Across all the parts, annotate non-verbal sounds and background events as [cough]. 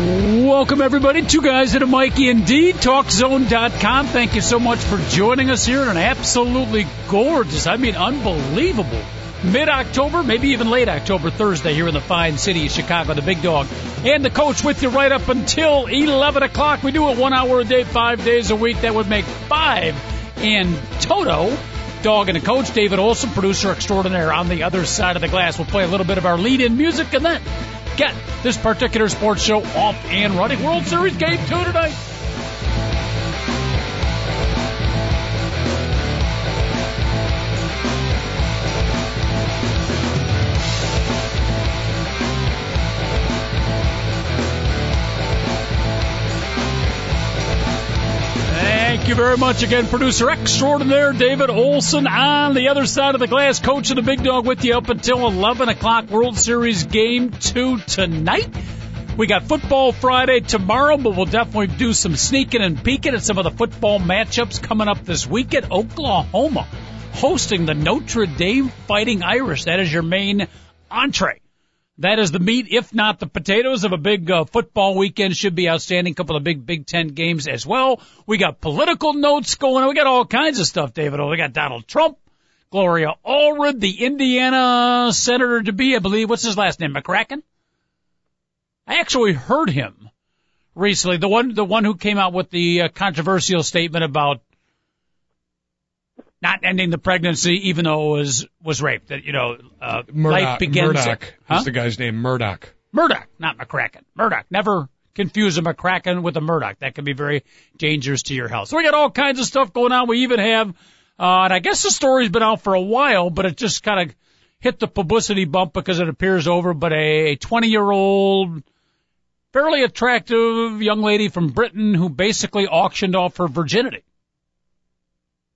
Welcome, everybody. Two guys at a Mikey indeed. TalkZone.com. Thank you so much for joining us here on an absolutely gorgeous, I mean, unbelievable mid October, maybe even late October, Thursday here in the fine city of Chicago. The big dog and the coach with you right up until 11 o'clock. We do it one hour a day, five days a week. That would make five in Toto. Dog and a coach, David Olson, producer extraordinaire on the other side of the glass. We'll play a little bit of our lead in music and then get this particular sports show off and running. World Series game two tonight. You very much again, producer extraordinaire David Olson on the other side of the glass, coach of the big dog with you up until 11 o'clock. World Series game two tonight. We got football Friday tomorrow, but we'll definitely do some sneaking and peeking at some of the football matchups coming up this weekend. Oklahoma hosting the Notre Dame Fighting Irish. That is your main entree. That is the meat, if not the potatoes of a big uh, football weekend. Should be outstanding. Couple of big Big Ten games as well. We got political notes going on. We got all kinds of stuff, David. Oh, we got Donald Trump, Gloria Allred, the Indiana senator to be, I believe. What's his last name? McCracken. I actually heard him recently. The one, the one who came out with the uh, controversial statement about not ending the pregnancy, even though it was was raped. That you know, uh, Mourdock, life begins. Mourdock Huh? is the guy's name. Mourdock. Mourdock, not McCracken. Mourdock. Never confuse a McCracken with a Mourdock. That can be very dangerous to your health. So we got all kinds of stuff going on. We even have, uh, and I guess the story's been out for a while, but it just kind of hit the publicity bump because it appears over. But a 20 year old, fairly attractive young lady from Britain who basically auctioned off her virginity.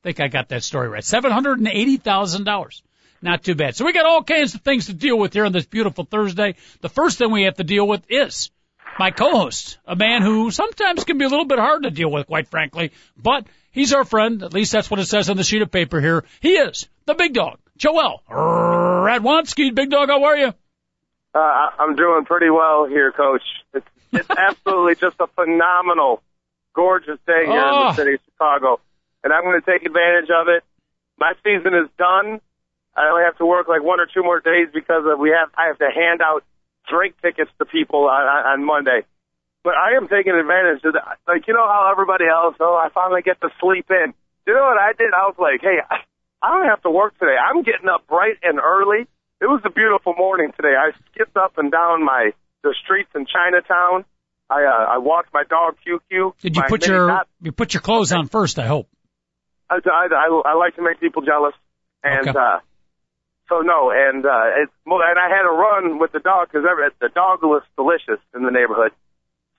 I think I got that story right. $780,000. Not too bad. So we got all kinds of things to deal with here on this beautiful Thursday. The first thing we have to deal with is my co-host, a man who sometimes can be a little bit hard to deal with, quite frankly, but he's our friend. At least that's what it says on the sheet of paper here. He is the big dog, Joel Radwanski. Big dog, how are you? Uh, I'm doing pretty well here, Coach. It's, it's [laughs] absolutely just a phenomenal, gorgeous day here in Oh. the city of Chicago, and I'm going to take advantage of it. My season is done. I only have to work like one or two more days because of, we have I have to hand out drink tickets to people on, on on Monday. But I am taking advantage of that. Like you know how everybody else, oh, I finally get to sleep in. You know what I did? I was like, hey, I, don't have to work today. I'm getting up bright and early. It was a beautiful morning today. I skipped up and down my the streets in Chinatown. I uh, I walked my dog QQ. Did you put your cop. you put your clothes on first? I hope. I, I, I, I like to make people jealous, and Okay. uh, so no, and uh, it's well, and I had a run with the dog because the dog was delicious in the neighborhood.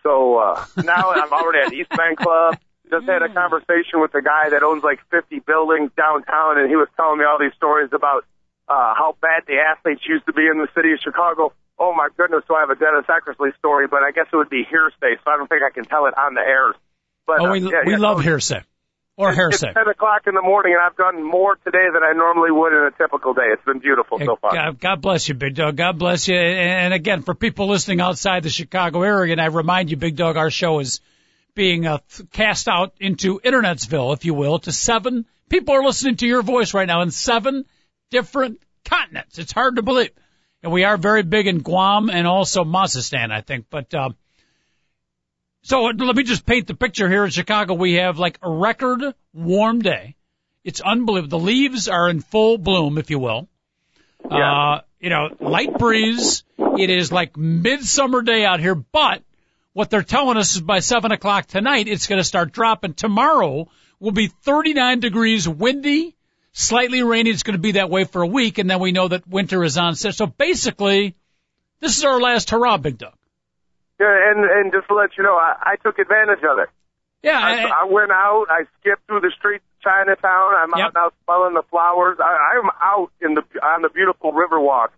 So uh, now I'm already at East Bank Club. Just had a conversation with the guy that owns like 50 buildings downtown, and he was telling me all these stories about uh, how bad the athletes used to be in the city of Chicago. Oh my goodness! So I have a Dennis Eckersley story, but I guess it would be hearsay, so I don't think I can tell it on the air. But Oh, uh, we yeah, we yeah, love so- hearsay or it's, hearsay. It's 10 o'clock in the morning, and I've done more today than I normally would in a typical day. It's been beautiful so far. God, God bless you, Big Dog. God bless you. And again, for people listening outside the Chicago area, and I remind you, Big Dog, our show is being uh, cast out into Internetsville, if you will, to seven. People are listening to your voice right now in seven different continents. It's hard to believe. And we are very big in Guam and also Mazistan, I think. But, um, so let me just paint the picture here in Chicago. We have like a record warm day. It's unbelievable. The leaves are in full bloom, if you will. Uh, you know, light breeze. It is like midsummer day out here, but what they're telling us is by seven o'clock tonight, it's going to start dropping. Tomorrow will be 39 degrees, windy, slightly rainy. It's going to be that way for a week, and then we know that winter is on set. So basically, this is our last hurrah, Big Dog. Yeah, and and just to let you know, I, I took advantage of it. Yeah, I, I, I went out, I skipped through the streets of Chinatown. I'm Yep. out now smelling the flowers. I, I'm out in the on the beautiful Riverwalk.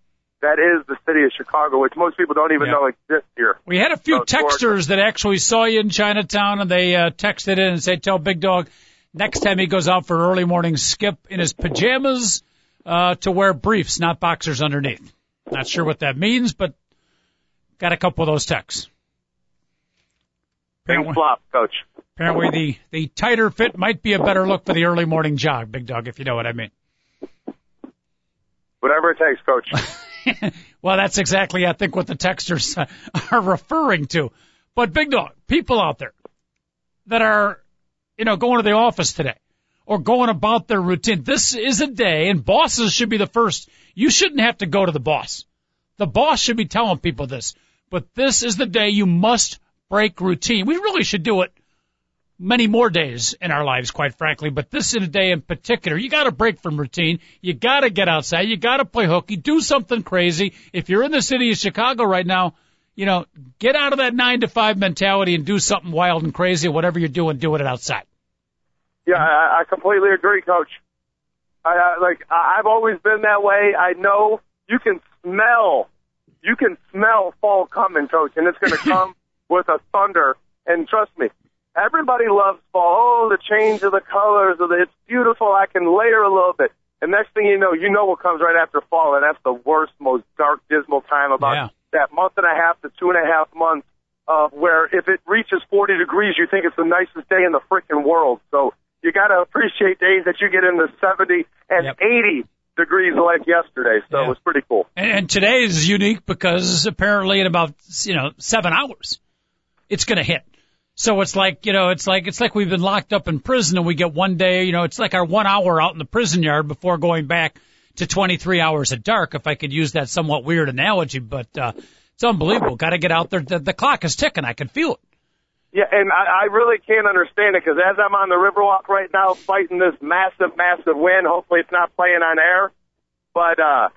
That is the city of Chicago, which most people don't even Yeah. know exists here. We had a few gorgeous. texters that actually saw you in Chinatown, and they uh, texted in and said, "Tell Big Dog next time he goes out for an early morning skip in his pajamas uh, to wear briefs, not boxers underneath." Not sure what that means, but got a couple of those texts. Big Apparently, flop, coach. apparently the the tighter fit might be a better look for the early morning jog, Big Dog, if you know what I mean. Whatever it takes, coach. [laughs] [laughs] well, that's exactly, I think, what the texters [laughs] are referring to. But big dog, people out there that are, you know, going to the office today or going about their routine. This is a day, and bosses should be the first. You shouldn't have to go to the boss. The boss should be telling people this. But this is the day you must break routine. We really should do it many more days in our lives, quite frankly, but this is a day in particular. You gotta break from routine. You gotta get outside. You gotta play hooky. Do something crazy. If you're in the city of Chicago right now, you know, get out of that nine to five mentality and do something wild and crazy. Whatever you're doing, do it outside. Yeah, I, I completely agree, coach. I, I like I've always been that way. I know you can smell, you can smell fall coming, coach, and it's going [laughs] to come with a thunder. And trust me, everybody loves fall. Oh, the change of the colors, of the, it's beautiful. I can layer a little bit. And next thing you know, you know what comes right after fall, and that's the worst, most dark, dismal time about Yeah. that month and a half to two and a half months of where if it reaches 40 degrees, you think it's the nicest day in the freaking world. So you got to appreciate days that you get in the 70 and Yep. 80 degrees like yesterday. So Yeah. it was pretty cool. And, and today is unique because apparently in about you know seven hours, it's going to hit. So it's like you know it's like it's like we've been locked up in prison and we get one day you know it's like our one hour out in the prison yard before going back to 23 hours at dark. If I could use that somewhat weird analogy, but uh, it's unbelievable. Got to get out there. The, the clock is ticking. I can feel it. Yeah, and I, I really can't understand it because as I'm on the Riverwalk right now fighting this massive, massive wind, hopefully it's not playing on air, but uh,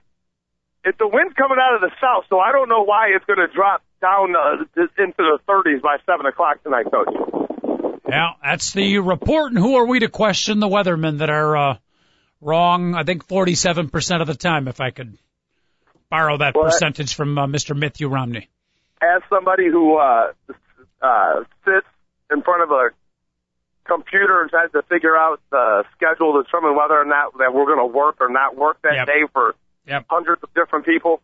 it, the wind's coming out of the south, so I don't know why it's going to drop down uh, into the 30s by 7 o'clock tonight, Coach. Yeah, that's the report. And who are we to question the weathermen that are uh, wrong? I think 47% of the time, if I could borrow that Well, percentage from uh, Mr. Matthew Romney. As somebody who uh, uh, sits in front of a computer and tries to figure out the schedule to determine whether or not that we're going to work or not work that Yep. day for Yep. hundreds of different people,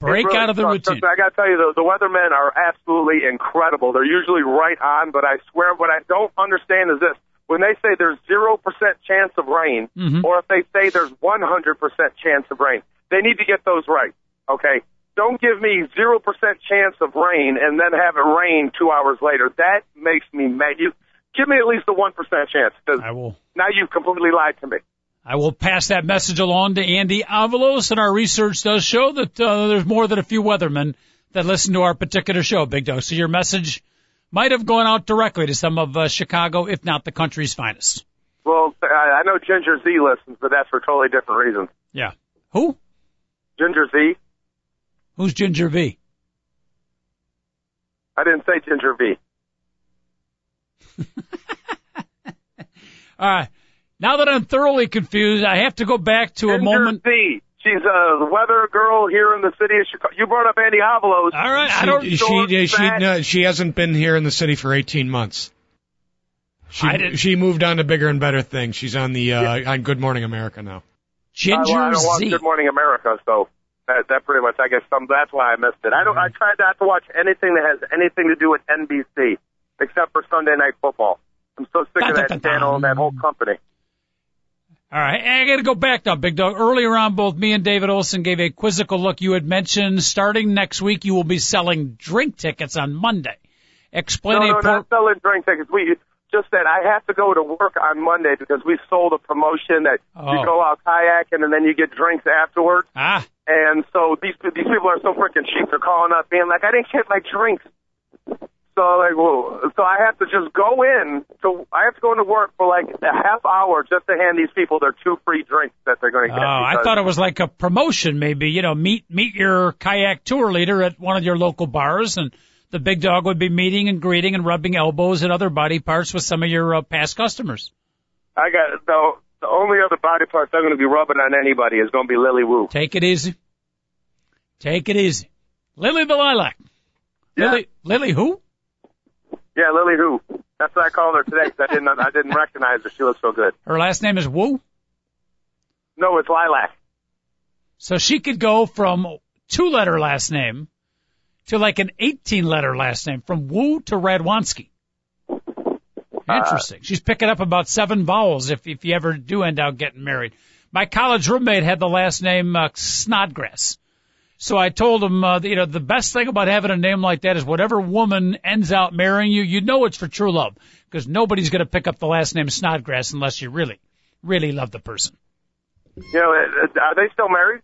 Break really out of the sucks. routine. I got to tell you, the, the weathermen are absolutely incredible. They're usually right on, but I swear what I don't understand is this. When they say there's 0% chance of rain, Mhm. or if they say there's 100% chance of rain, they need to get those right, okay? Don't give me 0% chance of rain and then have it rain two hours later. That makes me mad. You Give me at least a 1% chance, because I will. now you've completely lied to me. I will pass that message along to Andy Avalos, and our research does show that uh, there's more than a few weathermen that listen to our particular show, Big Dog. So your message might have gone out directly to some of uh, Chicago, if not the country's finest. Well, I I know Ginger Zee listens, but that's for totally different reasons. Yeah. Who? Ginger Zee? Who's Ginger V? I didn't say Ginger V. [laughs] All right. Now that I'm thoroughly confused, I have to go back to a moment. Ginger. Z. She's a weather girl here in the city of Chicago. You brought up Andy Avalos. All right. I don't. she she she, no, she hasn't been here in the city for 18 months. She I didn't- she moved on to bigger and better things. She's on the uh, on Good Morning America now. Ginger I, well, I don't watch Good Morning America, so that, that pretty much, I guess, some, that's why I missed it. I don't. I tried not to watch anything that has anything to do with NBC, except for Sunday Night Football. I'm so sick of that channel and that whole company. All right, I got to go back now, Big Dog. Earlier on, both me and David Olson gave a quizzical look. You had mentioned starting next week you will be selling drink tickets on Monday. Explain No, a no, por- not selling drink tickets. We just that I have to go to work on Monday because we sold a promotion that Oh. you go out kayaking and then you get drinks afterwards. ah. And so these these people are so freaking cheap. They're calling up being like, I didn't get my drinks. So like, well, so I have to just go in. So I have to go into work for like a half hour just to hand these people their two free drinks that they're going to get. Oh. I thought it was like a promotion, maybe. You know, meet meet your kayak tour leader at one of your local bars, and the big dog would be meeting and greeting and rubbing elbows and other body parts with some of your uh, past customers. I got the the only other body parts I'm going to be rubbing on anybody is going to be Lily Wu. Take it easy. Take it easy. Lily the Lilac. Yeah. Lily, Lily who? Yeah, Lily Who. That's what I called her today 'cause I didn't I didn't recognize her. She looks so good. Her last name is Wu. No, it's Lilac. So she could go from two letter last name to like an 18 letter last name from Wu to Radwanski. Interesting. She's picking up about seven vowels if, if you ever do end up getting married. My college roommate had the last name uh, Snodgrass. So I told him, uh, you know, the best thing about having a name like that is whatever woman ends out marrying you, you know it's for true love because nobody's going to pick up the last name Snodgrass unless you really, really love the person. You know, uh, are they still married?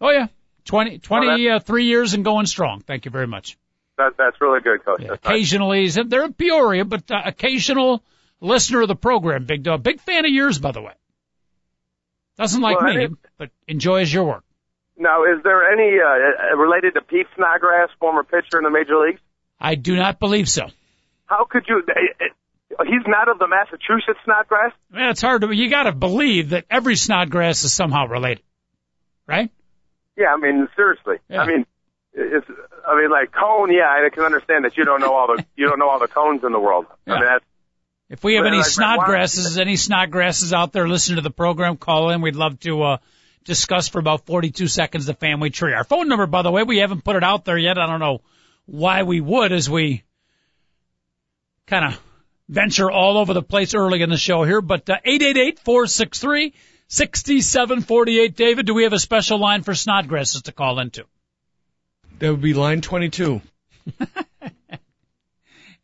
Oh yeah, 20, Oh, 23 years and going strong. Thank you very much. That, that's really good, Coach. Yeah, That's nice. occasionally, they're in Peoria, but uh, occasional listener of the program, Big Dog. Big fan of yours, by the way. Doesn't like Well, me, but enjoys your work. Now, is there any uh, uh, related to Pete Snodgrass, former pitcher in the major leagues? I do not believe so. How could you? uh, uh, He's not of the Massachusetts Snodgrass. Man, it's hard to. You got to believe that every Snodgrass is somehow related, right? Yeah, I mean seriously. Yeah. I mean, it's. I mean, like cone. Yeah, I can understand that you don't know all the you don't know all the cones in the world. I mean, that's If we have any like Snodgrasses, any Snodgrasses out there listening to the program, call in. We'd love to uh, discuss for about 42 seconds the family tree. Our phone number, by the way, we haven't put it out there yet. I don't know why we would as we kind of venture all over the place early in the show here, but uh, 888-463-6748. David, do we have a special line for Snodgrasses to call into? That would be line 22. [laughs]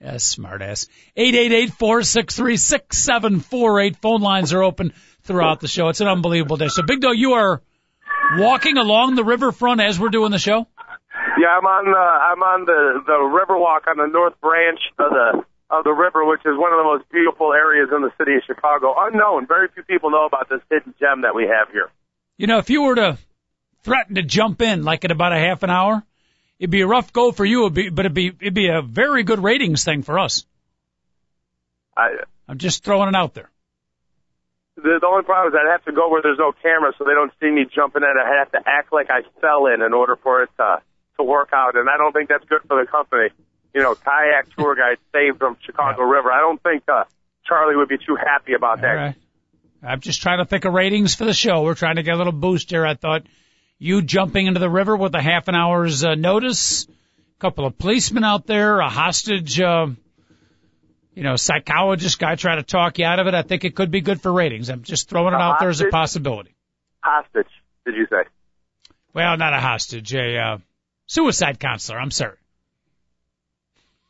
Yeah, smartass. 888-463-6748. Phone lines are open throughout the show. It's an unbelievable day. So, Big Dog, you are walking along the riverfront as we're doing the show? yeah. I'm on the I'm on the the Riverwalk on the North Branch of the of the river, which is one of the most beautiful areas in the city of Chicago. Unknown. Very few people know about this hidden gem that we have here. You know, if you were to threaten to jump in like in about a half an hour, it'd be a rough go for you, it'd be, but it'd be, it'd be a very good ratings thing for us. I, I'm just throwing it out there. the, the only problem is I'd have to go where there's no camera, so they don't see me jumping in. I have to act like I fell in in order for it to to work out, and I don't think that's good for the company. You know, kayak tour [laughs] guide saved from Chicago River. I don't think uh, Charlie would be too happy about that. All right. I'm just trying to think of ratings for the show. We're trying to get a little boost here. I thought you jumping into the river with a half an hour's uh, notice, a couple of policemen out there, a hostage, uh, you know, psychologist guy trying to talk you out of it. I think it could be good for ratings. I'm just throwing it A out there as a possibility. Hostage, did you say? Well, not a hostage, a uh, suicide counselor. I'm sorry.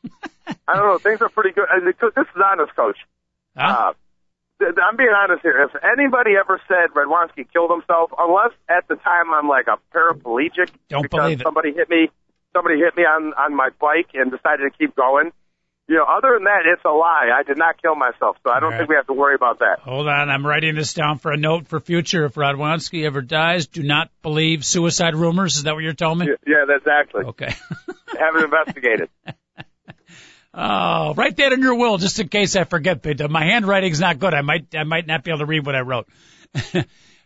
[laughs] I don't know. Things are pretty good. And This is honest, Coach. Huh? Uh, I'm being honest here. If anybody ever said Radwanski killed himself, unless at the time I'm like a paraplegic Don't because somebody hit me, somebody hit me on on my bike and decided to keep going. You know, other than that, it's a lie. I did not kill myself, so I don't right. think we have to worry about that. Hold on, I'm writing this down for a note for future. If Radwanski ever dies, do not believe suicide rumors. Is that what you're telling me? Yeah, yeah that's actually Okay. [laughs] have it investigated. [laughs] Oh, write that in your will just in case I forget. But uh, my handwriting's not good. I might I might not be able to read what I wrote. [laughs] all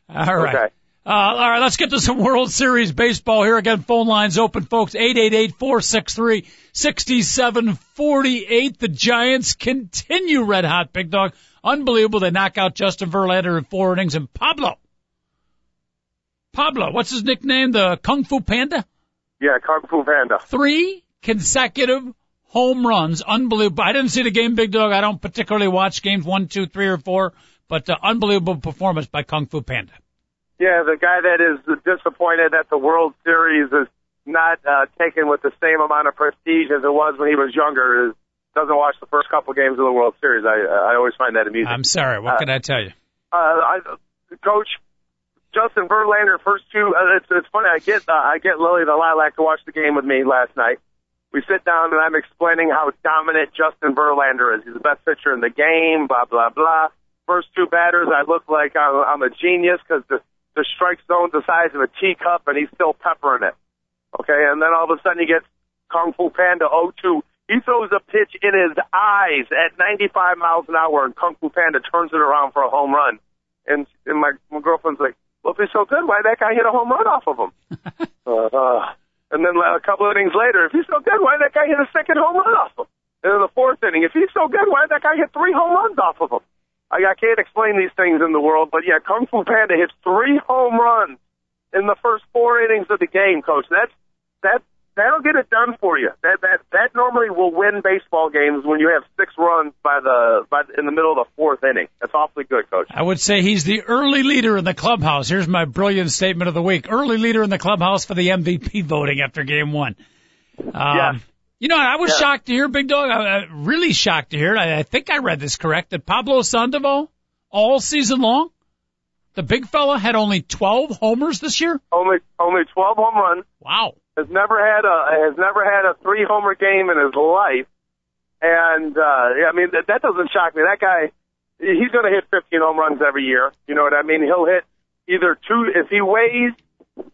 right. Okay. Uh, all right, let's get to some [laughs] World Series baseball here. Again, phone lines open, folks. 888-463-6748. The Giants continue red hot, big dog. Unbelievable. They knock out Justin Verlander in four innings and Pablo. Pablo, what's his nickname? The Kung Fu Panda? Yeah, Kung Fu Panda. three consecutive home runs. Unbelievable. I didn't see the game, Big Dog. I don't particularly watch games one, two, three, or four, but uh, unbelievable performance by Kung Fu Panda. Yeah, the guy that is disappointed that the World Series is not uh, taken with the same amount of prestige as it was when he was younger is doesn't watch the first couple games of the World Series. I I always find that amusing. I'm sorry. What Uh, can I tell you? uh, I, Coach Justin Verlander, first two. Uh, it's it's funny. I get uh, I get Lily the Lilac to watch the game with me last night. We sit down and I'm explaining how dominant Justin Verlander is. He's the best pitcher in the game. Blah blah blah. First two batters, I look like I'm, I'm a genius because the the strike zone's the size of a teacup and he's still peppering it. Okay, and then all of a sudden he gets Kung Fu Panda 0-2. He throws a pitch in his eyes at 95 miles an hour, and Kung Fu Panda turns it around for a home run. And, and my, my girlfriend's like, well, if he's so good, why that guy hit a home run off of him? [laughs] uh, uh, and then a couple of innings later, if he's so good, why did that guy hit a second home run off him? And in the fourth inning, if he's so good, why did that guy hit three home runs off of him? I, I can't explain these things in the world, but yeah, Kung Fu Panda hits three home runs in the first four innings of the game, coach. That's that that'll get it done for you. That that that normally will win baseball games when you have six runs by the by in the middle of the fourth inning. That's awfully good, coach. I would say he's the early leader in the clubhouse. Here's my brilliant statement of the week: early leader in the clubhouse for the MVP voting after game one. Um, Yeah. You know, I was Yeah. shocked to hear, Big Dog. I, I really shocked to hear. I, I think I read this correct that Pablo Sandoval all season long, the big fella had only 12 homers this year. Only only 12 home runs. Wow. Has never had a has never had a three homer game in his life. And uh I mean that that doesn't shock me. That guy he's going to hit 15 home runs every year. You know what I mean? He'll hit either two if he weighs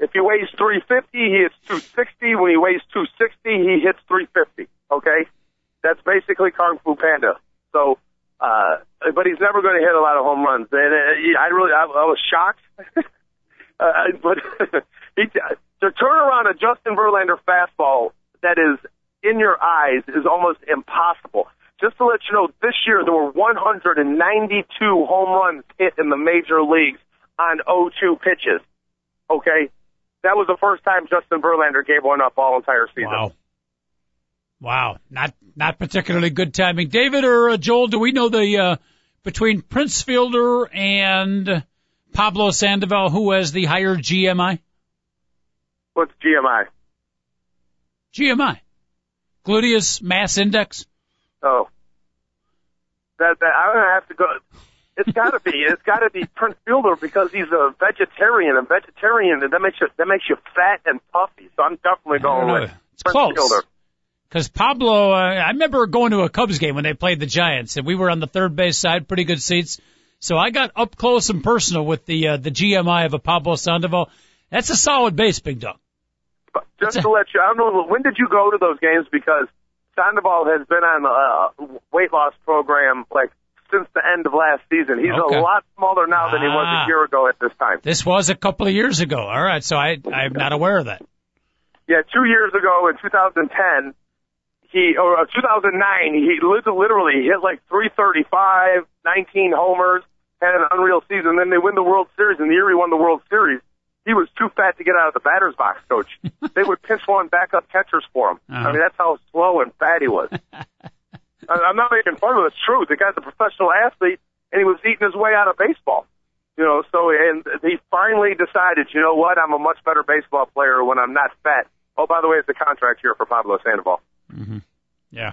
if he weighs 350, he hits 260. When he weighs 260, he hits 350. Okay, that's basically Kung Fu Panda. So, uh, but he's never going to hit a lot of home runs. And uh, I really, I, I was shocked. [laughs] uh, but [laughs] he, to turn around a Justin Verlander fastball that is in your eyes is almost impossible. Just to let you know, this year there were 192 home runs hit in the major leagues on 0-2 pitches. Okay, that was the first time Justin Verlander gave one up all entire season. Wow. Wow. Not not particularly good timing. David or uh, Joel, do we know the uh, between Prince Fielder and Pablo Sandoval who has the higher GMI? What's GMI? GMI. Gluteus mass index. Oh, that, that I'm gonna have to go. It's got to be. It's got to be Prince Fielder because he's a vegetarian. And vegetarian and that makes you that makes you fat and puffy. So I'm definitely going with It's Prince close. Fielder. Because Pablo, uh, I remember going to a Cubs game when they played the Giants, and we were on the third base side, pretty good seats. So I got up close and personal with the uh, the GMI of a Pablo Sandoval. That's a solid base, big dog. Just to let you, I don't know when did you go to those games because Sandoval has been on a weight loss program like since the end of last season. He's Okay. a lot smaller now than he was Ah. a year ago at this time. This was a couple of years ago. All right, so I I'm not aware of that. Yeah, two years ago in 2010, he or uh, 2009, he literally hit like 335, 19 homers, had an unreal season. Then they win the World Series, and the year he won the World Series, he was too fat to get out of the batter's box, coach. [laughs] they would pinch one backup catchers for him. Uh-huh. I mean, that's how slow and fat he was. [laughs] I- I'm not making fun of it. It's true. The guy's a professional athlete, and he was eating his way out of baseball. You know, so and he finally decided, you know what? I'm a much better baseball player when I'm not fat. Oh, by the way, it's a contract here for Pablo Sandoval. Yeah.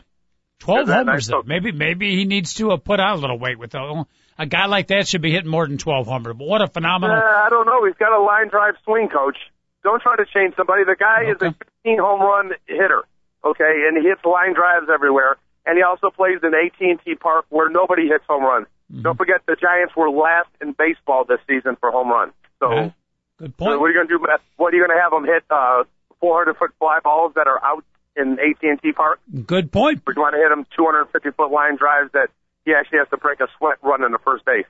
Twelve homers nice? though. Maybe maybe he needs to uh, put on a little weight with a, a guy like that should be hitting more than twelve homers. But what a Uh, phenomenal I don't know. He's got a line drive swing, coach. Don't try to change somebody. The guy is a 15 home run hitter, okay, and he hits line drives everywhere. And he also plays in AT&T Park where nobody hits home runs. Mm-hmm. Don't forget the Giants were last in baseball this season for home runs. So, Okay. Good so point. what are you going to do? What are you going to have them hit? Uh, 400 foot fly balls that are out in AT&T Park? Good point. Or do you want to hit them 250 foot line drives that he actually has to break a sweat running the first base?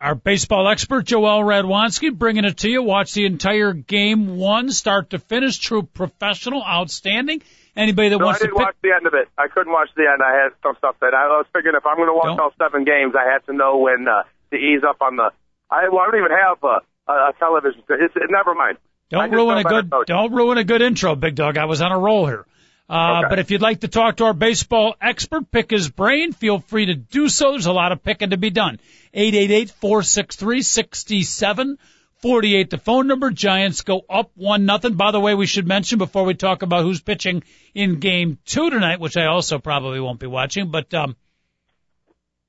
Our baseball expert Joel Radwanski bringing it to you. Watch the entire game one, start to finish. True professional, outstanding. Anybody that No, wants to didn't pick, watch the end of it. I couldn't watch the end. I had some stuff that I was figuring if I'm going to watch Don't- all seven games, I had to know when uh, to ease up on the. I, well, I don't even have uh, a, a television. It's, it, never mind. Don't ruin a good don't ruin a good intro, big dog. I was on a roll here. Uh, Okay. But if you'd like to talk to our baseball expert, pick his brain, feel free to do so. There's a lot of picking to be done. 888-463-6748, the phone number. Giants go up one nothing. By the way, we should mention before we talk about who's pitching in game two tonight, which I also probably won't be watching, but, um,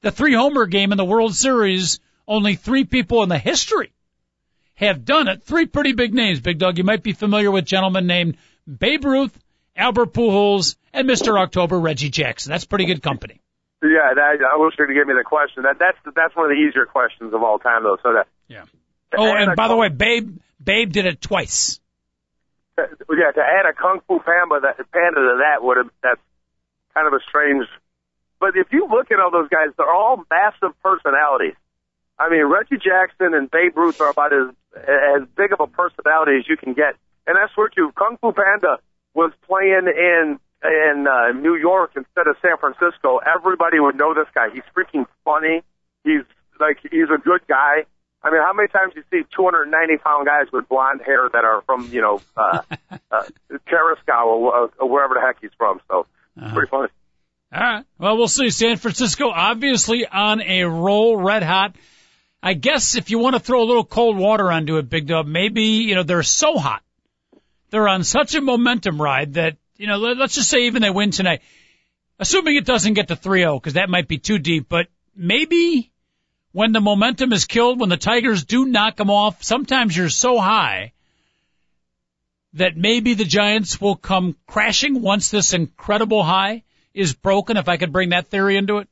the three homer game in the World Series, only three people in the history have done it. Three pretty big names, Big Dog. You might be familiar with gentleman named Babe Ruth, Albert Pujols, and Mr. October, Reggie Jackson. That's pretty good company. Yeah, that, I wish you could give me the question. That that's that's one of the easier questions of all time, though. So that. Yeah. Oh, and by the way, Babe, Babe did it twice. Uh, yeah, to add a kung fu panda that panda to that would have that's kind of a strange. But if you look at all those guys, they're all massive personalities. I mean, Reggie Jackson and Babe Ruth are about as as big of a personality as you can get, and that's where you Kung Fu Panda was playing in in uh, New York instead of San Francisco. Everybody would know this guy. He's freaking funny. He's like he's a good guy. I mean, how many times you see 290 pound guys with blonde hair that are from you know uh, [laughs] uh, Carrasco or, or wherever the heck he's from? So uh-huh. pretty funny. All right. Well, we'll see. San Francisco obviously on a roll, red hot. I guess if you want to throw a little cold water onto it, Big Dub, maybe, you know, they're so hot. They're on such a momentum ride that, you know, let's just say even they win tonight, assuming it doesn't get to 3-0, because that might be too deep, but maybe when the momentum is killed, when the Tigers do knock them off, sometimes you're so high that maybe the Giants will come crashing once this incredible high is broken, if I could bring that theory into it?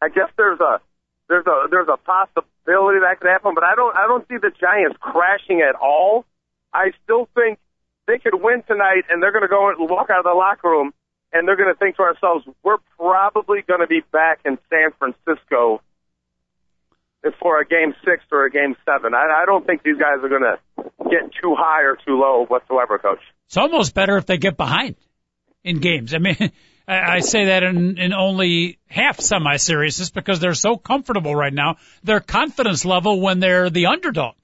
I guess there's a there's a there's a possibility that could happen, but I don't I don't see the Giants crashing at all. I still think they could win tonight, and they're going to go and walk out of the locker room, and they're going to think to ourselves, we're probably going to be back in San Francisco for a game six or a game seven. I, I don't think these guys are going to get too high or too low whatsoever, Coach. It's almost better if they get behind in games. I mean, [laughs] I, I say that in, in only half semi-seriousness because they're so comfortable right now. Their confidence level when they're the underdog.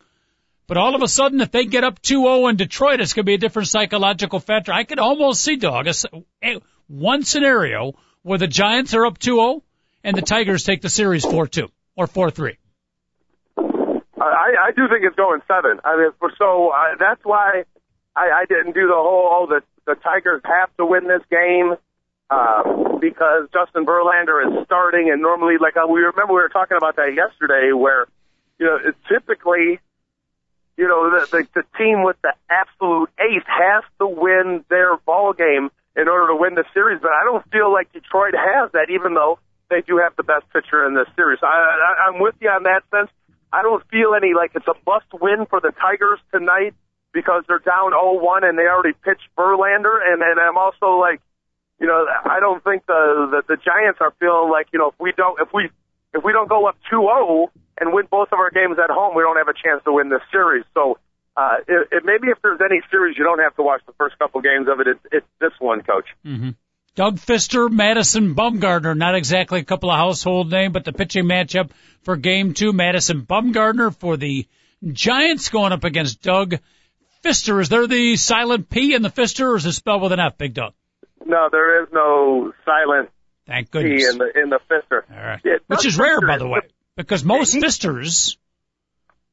But all of a sudden, if they get up 2-0 in Detroit, it's going to be a different psychological factor. I could almost see, dog, a, one scenario where the Giants are up 2-0 and the Tigers take the series 4-2 or 4-3. I, I do think it's going seven. I mean, so uh, that's why I, I didn't do the whole oh the the Tigers have to win this game uh, because Justin Verlander is starting, and normally, like uh, we remember, we were talking about that yesterday, where you know it, typically, you know, the, the the team with the absolute ace has to win their ball game in order to win the series. But I don't feel like Detroit has that, even though they do have the best pitcher in this series. I, I, I'm with you on that sense. I don't feel any like it's a must win for the Tigers tonight because they're down 0-1 and they already pitched Verlander. And, and I'm also like, you know, I don't think the, the the Giants are feeling like, you know, if we don't if we if we don't go up 2-0 and win both of our games at home, we don't have a chance to win this series. So uh, it, it, maybe if there's any series you don't have to watch the first couple games of it, it's, it's this one, Coach. Mm-hmm. Doug Fister, Madison Bumgarner, not exactly a couple of household names, but the pitching matchup for game two, Madison Bumgarner for the Giants going up against Doug Fister. Is there the silent P in the Fister or is it spelled with an F, Big Doug? No, there is no silent Thank goodness. P in the, in the Fister. All right. Yeah, Which is rare, by the way, because most he, Fisters,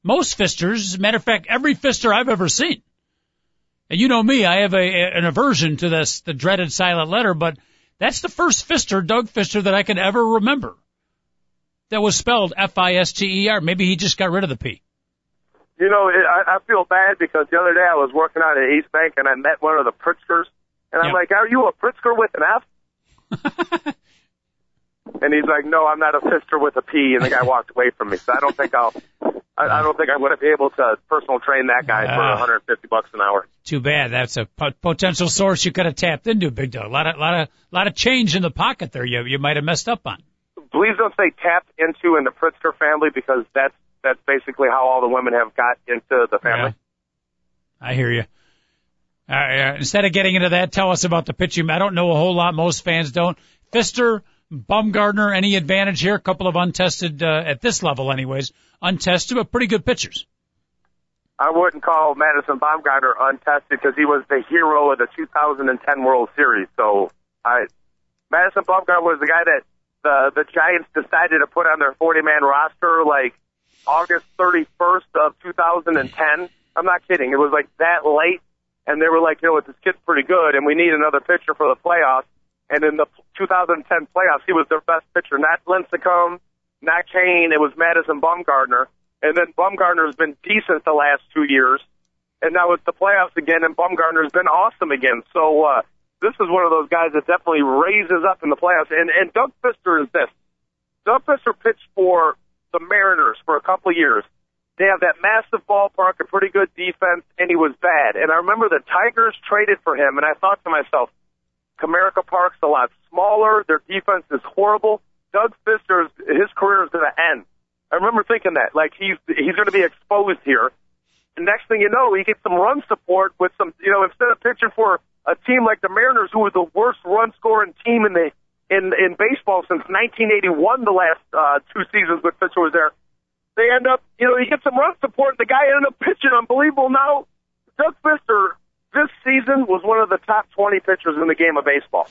most Fisters, matter of fact, every Fister I've ever seen, and you know me, I have a, an aversion to this, the dreaded silent letter, but that's the first Fister, Doug Fister, that I can ever remember that was spelled F-I-S-T-E-R. Maybe he just got rid of the P. You know, it, I, I feel bad because the other day I was working out at East Bank and I met one of the Pritzkers, and I'm yep. like, "Are you a Pritzker with an F?" [laughs] and he's like, "No, I'm not a Fister with a P." And the guy [laughs] walked away from me. So I don't think I'll I, I don't think I would have been able to personal train that guy uh, for 150 bucks an hour. Too bad. That's a potential source you could have tapped into, Big Dog. A lot of, a lot of, a lot of change in the pocket there. You, you might have messed up on. Please don't say tapped into in the Pritzker family because that's that's basically how all the women have got into the family. Yeah. I hear you. Uh, uh, instead of getting into that, tell us about the pitching. I don't know a whole lot. Most fans don't. Fister, Bumgarner, any advantage here? A couple of untested, uh, at this level anyways, untested, but pretty good pitchers. I wouldn't call Madison Bumgarner untested because he was the hero of the 2010 World Series. So I, Madison Bumgarner was the guy that the the Giants decided to put on their 40 man roster like August 31st of 2010. I'm not kidding. It was like that late, and they were like, you know what, this kid's pretty good, and we need another pitcher for the playoffs. And in the 2010 playoffs, he was their best pitcher, not Lincecum, not Cain. It was Madison Bumgarner. And then Bumgarner has been decent the last two years. And now it's the playoffs again, and Bumgarner has been awesome again. So uh, this is one of those guys that definitely raises up in the playoffs. And, and Doug Fister is this. Doug Fister pitched for the Mariners for a couple of years. They have that massive ballpark, a pretty good defense, and he was bad. And I remember the Tigers traded for him, and I thought to myself, Comerica Park's a lot smaller. Their defense is horrible. Doug Fister's his career is going to end. I remember thinking that, like he's he's going to be exposed here. And next thing you know, he gets some run support with some, you know, instead of pitching for a team like the Mariners, who were the worst run scoring team in the in in baseball since 1981, the last uh, two seasons when Fisher was there. They end up, you know, he gets some run support. The guy ended up pitching unbelievable. Now, Doug Fister this season was one of the top 20 pitchers in the game of baseball.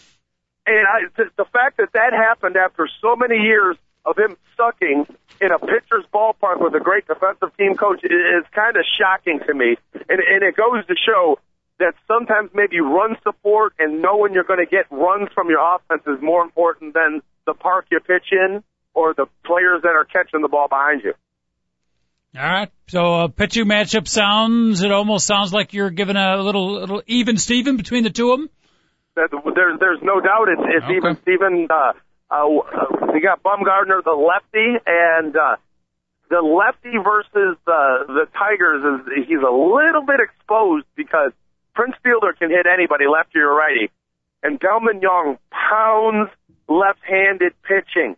And I, the, the fact that that happened after so many years of him sucking in a pitcher's ballpark with a great defensive team coach is kind of shocking to me. And, and it goes to show that sometimes maybe run support and knowing you're going to get runs from your offense is more important than the park you pitch in or the players that are catching the ball behind you. All right. So a pitching matchup sounds, it almost sounds like you're giving a little, little even Steven between the two of them. There's, there's no doubt it's, it's okay. even Steven. Uh, uh, we got Bumgarner, the lefty, and, uh, the lefty versus, uh, the Tigers is, he's a little bit exposed because Prince Fielder can hit anybody, lefty or righty. And Delmon Young pounds left-handed pitching.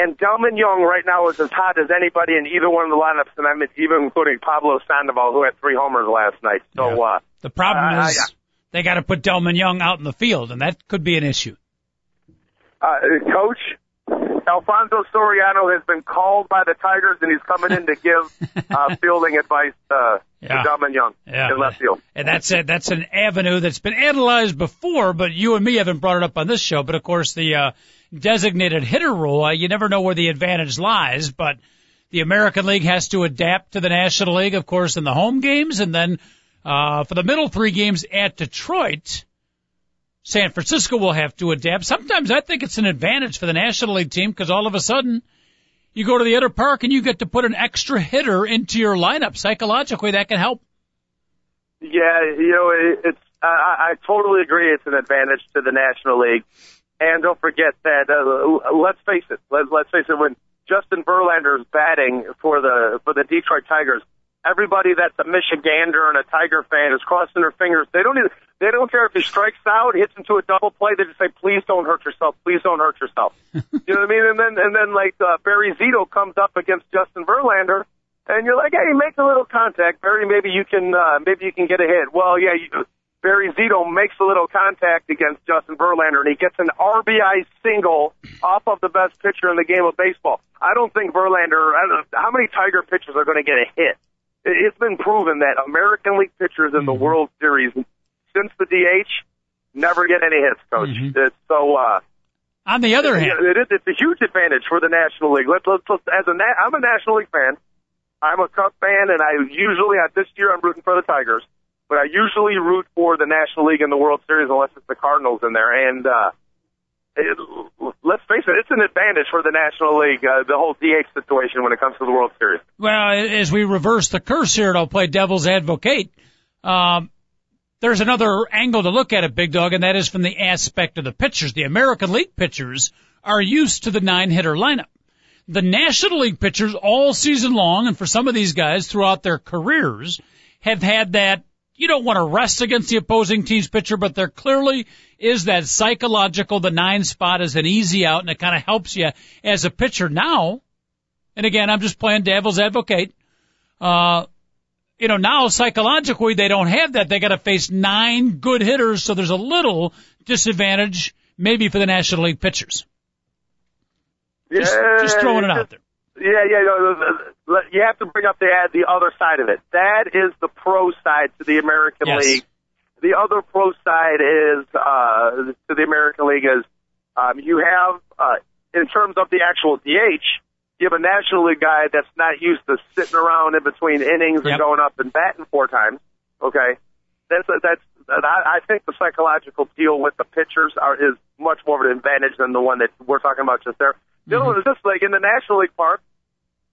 And Delmon Young right now is as hot as anybody in either one of the lineups, and I'm even including Pablo Sandoval, who had three homers last night. So yeah. uh, the problem uh, is uh, they got to put Delmon Young out in the field, and that could be an issue. Uh, coach, Alfonso Soriano has been called by the Tigers, and he's coming in to give [laughs] uh, fielding advice uh, yeah. to Delmon Young yeah. in left field. And that's a, that's an avenue that's been analyzed before, but you and me haven't brought it up on this show. But of course, the uh, designated hitter rule, uh, you never know where the advantage lies, but the American League has to adapt to the National League, of course, in the home games, and then uh, for the middle three games at Detroit San Francisco will have to adapt. Sometimes I think it's an advantage for the National League team because all of a sudden you go to the other park and you get to put an extra hitter into your lineup. Psychologically, that can help. Yeah, you know, it's I, I totally agree. It's an advantage to the National League, and don't forget that. Uh, let's face it. Let, let's face it. When Justin Verlander is batting for the for the Detroit Tigers, everybody that's a Michigander and a Tiger fan is crossing their fingers. They don't even, they don't care if he strikes out, hits into a double play. They just say, "Please don't hurt yourself. Please don't hurt yourself." [laughs] you know what I mean? And then and then like uh, Barry Zito comes up against Justin Verlander, and you're like, "Hey, make a little contact, Barry. Maybe you can uh, maybe you can get a hit." Well, yeah. You, Barry Zito makes a little contact against Justin Verlander, and he gets an RBI single off of the best pitcher in the game of baseball. I don't think Verlander. I don't know, how many Tiger pitchers are going to get a hit? it's been proven that American League pitchers in the mm-hmm. World Series since the DH never get any hits, coach. Mm-hmm. It's so. uh On the other hand, it is, it's a huge advantage for the National League. Let's, let's, let's as a I'm a National League fan. I'm a Cub fan, and I usually at this year I'm rooting for the Tigers, but I usually root for the National League in the World Series unless it's the Cardinals in there. And uh it, let's face it, it's an advantage for the National League, uh, the whole DH situation when it comes to the World Series. Well, as we reverse the curse here, and I'll play devil's advocate, um, there's another angle to look at it, Big Dog, and that is from the aspect of the pitchers. The American League pitchers are used to the nine hitter lineup. The National League pitchers all season long, and for some of these guys throughout their careers, have had that you don't want to rest against the opposing team's pitcher, but there clearly is that psychological, the nine spot is an easy out and it kind of helps you as a pitcher now. And again, I'm just playing devil's advocate. Uh, you know, now psychologically they don't have that. They got to face nine good hitters, so there's a little disadvantage maybe for the National League pitchers. Just, yeah, just throwing it out there. Yeah, yeah. You have to bring up the the other side of it. That is the pro side to the American yes. League. The other pro side is uh, to the American League is um, you have uh, in terms of the actual DH. You have a National League guy that's not used to sitting around in between innings yep. and going up and batting four times. Okay, that's that's. I, I think the psychological deal with the pitchers are is much more of an advantage than the one that we're talking about just there. Mm-hmm. Dylan, is this like in the National League park?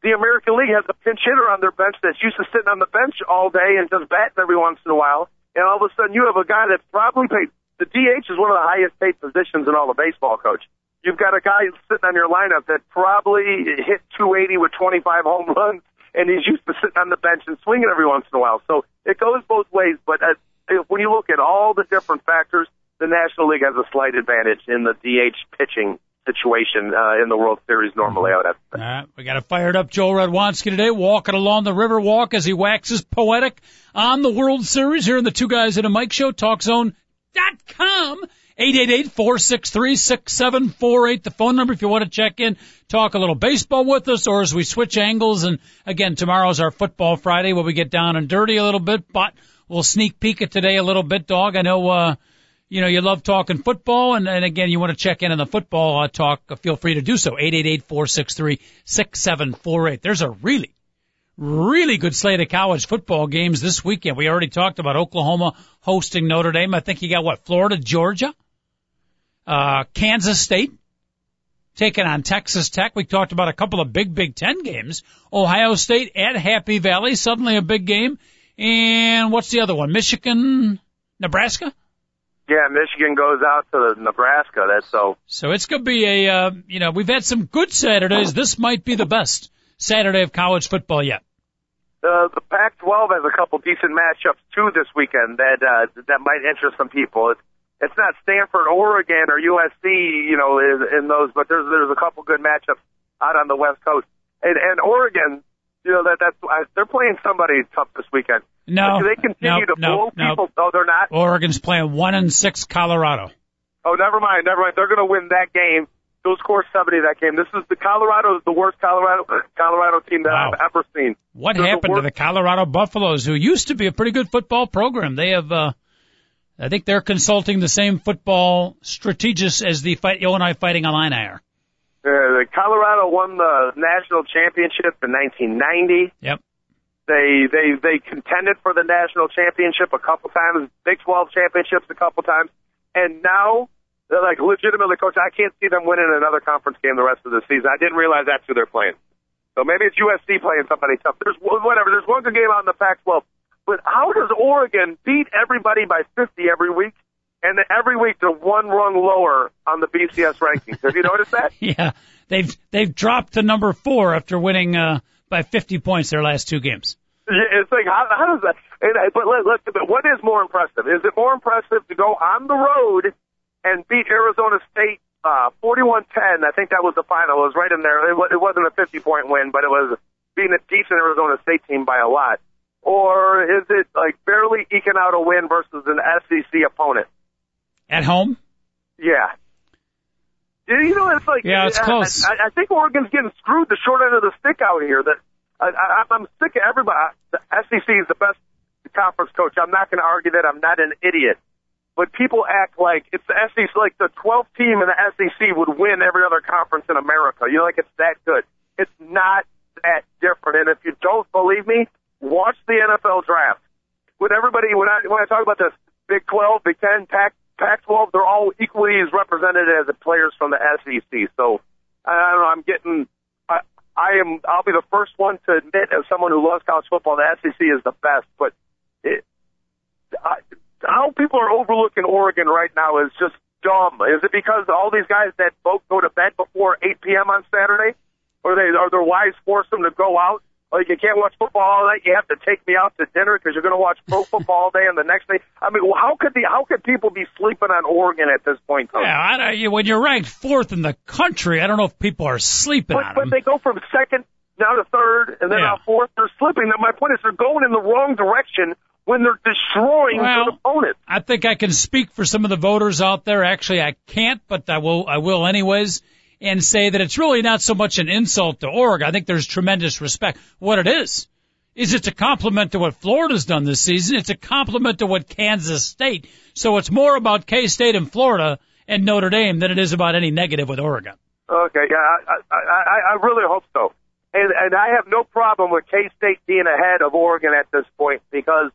the American League has a pinch hitter on their bench that's used to sitting on the bench all day and just batting every once in a while. And all of a sudden you have a guy that's probably paid, the DH is one of the highest paid positions in all of baseball, coach. You've got a guy sitting on your lineup that probably hit 280 with 25 home runs, and he's used to sitting on the bench and swinging every once in a while. So it goes both ways. But uh, when you look at all the different factors, the National League has a slight advantage in the DH pitching situation uh, in the World Series normally. I would have to we got a fired up Joe Radwanski today, walking along the river walk as he waxes poetic on the World Series here in the Two Guys in a Mic Show, TalkZone.com. 888-463-6748, the phone number if you want to check in, talk a little baseball with us, or as we switch angles. And again, tomorrow's our football Friday where we get down and dirty a little bit, but we'll sneak peek at today a little bit, dog. I know, uh, you know, you love talking football, and, and again, you want to check in on the football uh, talk, uh, feel free to do so. 888-463-6748. There's a really, really good slate of college football games this weekend. We already talked about Oklahoma hosting Notre Dame. I think you got what, Florida, Georgia, uh, Kansas State taking on Texas Tech. We talked about a couple of big Big Ten games. Ohio State at Happy Valley, suddenly a big game. And what's the other one? Michigan, Nebraska? Yeah, Michigan goes out to Nebraska. That's so. So it's going to be a, uh, you know, we've had some good Saturdays. This might be the best Saturday of college football yet. Uh, the Pac-12 has a couple decent matchups too this weekend that uh, that might interest some people. It's it's not Stanford, Oregon, or USC, you know, in, in those, but there's there's a couple good matchups out on the West Coast. And and Oregon, you know, that that's uh, they're playing somebody tough this weekend. No, Do they continue no, to no, blow no. people? No, they're not. Oregon's playing one and six Colorado. Oh, never mind, never mind. They're going to win that game. They'll score 70 that game. This is the Colorado is the worst Colorado Colorado team that Wow. I've ever seen. What They're the happened to the Colorado Buffaloes, who used to be a pretty good football program? They have, uh, I think they're consulting the same football strategists as the fight, Illinois Fighting Illini are. Uh, the Colorado won the national championship in 1990. Yep. They they they contended for the national championship a couple times, Big 12 championships a couple times, and now they're like legitimately, coach. I can't see them winning another conference game the rest of the season. I didn't realize that's who they're playing. So maybe it's USC playing somebody tough. There's whatever. There's one good game out in the Pac-12, but how does Oregon beat everybody by 50 every week? And every week they're one rung lower on the BCS rankings. Have you noticed that? [laughs] Yeah. They've, they've dropped to number four after winning, uh, by 50 points their last two games. Yeah, It's like how, how does that? And, I- but let, let, but what is more impressive? Is it more impressive to go on the road and beat Arizona State uh, 41-10? I think that was the final. It was right in there. It, it wasn't a 50-point win, but it was beating a decent Arizona State team by a lot. Or is it like barely eking out a win versus an SEC opponent? At home? Yeah. You know, it's like Yeah, it's I- close. I, I think Oregon's getting screwed the short end of the stick out here. That I, I, I'm sick of everybody. The SEC is the best conference coach. I'm not going to argue that. I'm not an idiot. But people act like it's the SEC, like the 12th team in the SEC would win every other conference in America. You know, like it's that good. It's not that different. And if you don't believe me, watch the NFL draft. When everybody, when I when I talk about this Big 12, Big 10, Pac Pac-12, they're all equally as represented as the players from the SEC. So I don't know. I'm getting. I, I am. I'll be the first one to admit, as someone who loves college football, the SEC is the best. But it, I, how people are overlooking Oregon right now is just dumb. Is it because all these guys that both go to bed before 8 p.m. on Saturday, or they or their wives force them to go out? Like you can't watch football all night. You have to take me out to dinner because you're going to watch pro [laughs] football all day, and the next day. I mean, how could the how could people be sleeping on Oregon at this point? Coach? Yeah, I don't, when you're ranked fourth in the country, I don't know if people are sleeping But, on but them. they go from second now to third, and then Yeah. now fourth. They're slipping. My point is, they're going in the wrong direction when they're destroying Well, their opponents. I think I can speak for some of the voters out there. Actually, I can't, but I will. I will anyways, and say that it's really not so much an insult to Oregon. I think there's tremendous respect. What it is is it's a compliment to what Florida's done this season. It's a compliment to what Kansas State. So it's more about K State and Florida and Notre Dame than it is about any negative with Oregon. Okay, yeah, I, I, I, really hope so. And, and I have no problem with K State being ahead of Oregon at this point because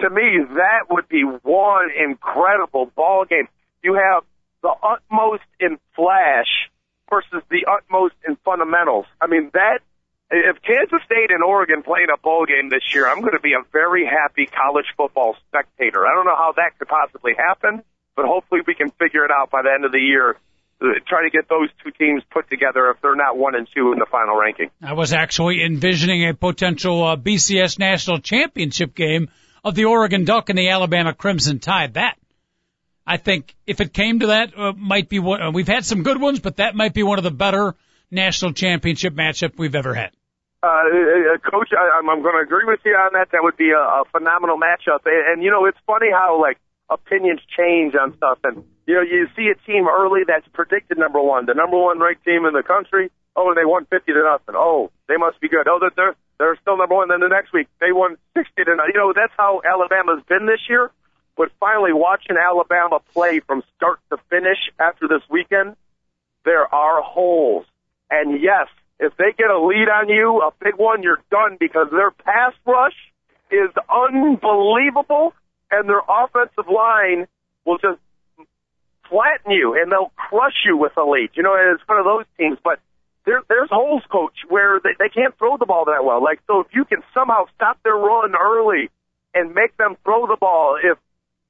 to me that would be one incredible ball game. You have the utmost in flash versus the utmost in fundamentals. I mean that if Kansas State and Oregon playing a bowl game this year, I'm going to be a very happy college football spectator. I don't know how that could possibly happen, but hopefully we can figure it out by the end of the year. uh, Try to get those two teams put together if they're not one and two in the final ranking. I was actually envisioning a potential uh, BCS national championship game of the Oregon Duck and the Alabama Crimson Tide. That I think if it came to that, uh, might be one. Uh, we've had some good ones, but that might be one of the better national championship matchup we've ever had. Uh, uh, Coach, I, I'm, I'm going to agree with you on that. That would be a, a phenomenal matchup. And, and you know, it's funny how like opinions change on stuff. And you know, you see a team early that's predicted number one, the number one ranked team in the country. Oh, and they won 50 to nothing. Oh, they must be good. Oh, that they're they're still number one. Then the next week they won 60 to nothing. You know, that's how Alabama's been this year. But finally, watching Alabama play from start to finish after this weekend, there are holes. And yes, if they get a lead on you, a big one, you're done because their pass rush is unbelievable and their offensive line will just flatten you and they'll crush you with a lead. You know, it's one of those teams, but there, there's holes, coach, where they, they can't throw the ball that well. Like, so if you can somehow stop their run early and make them throw the ball, if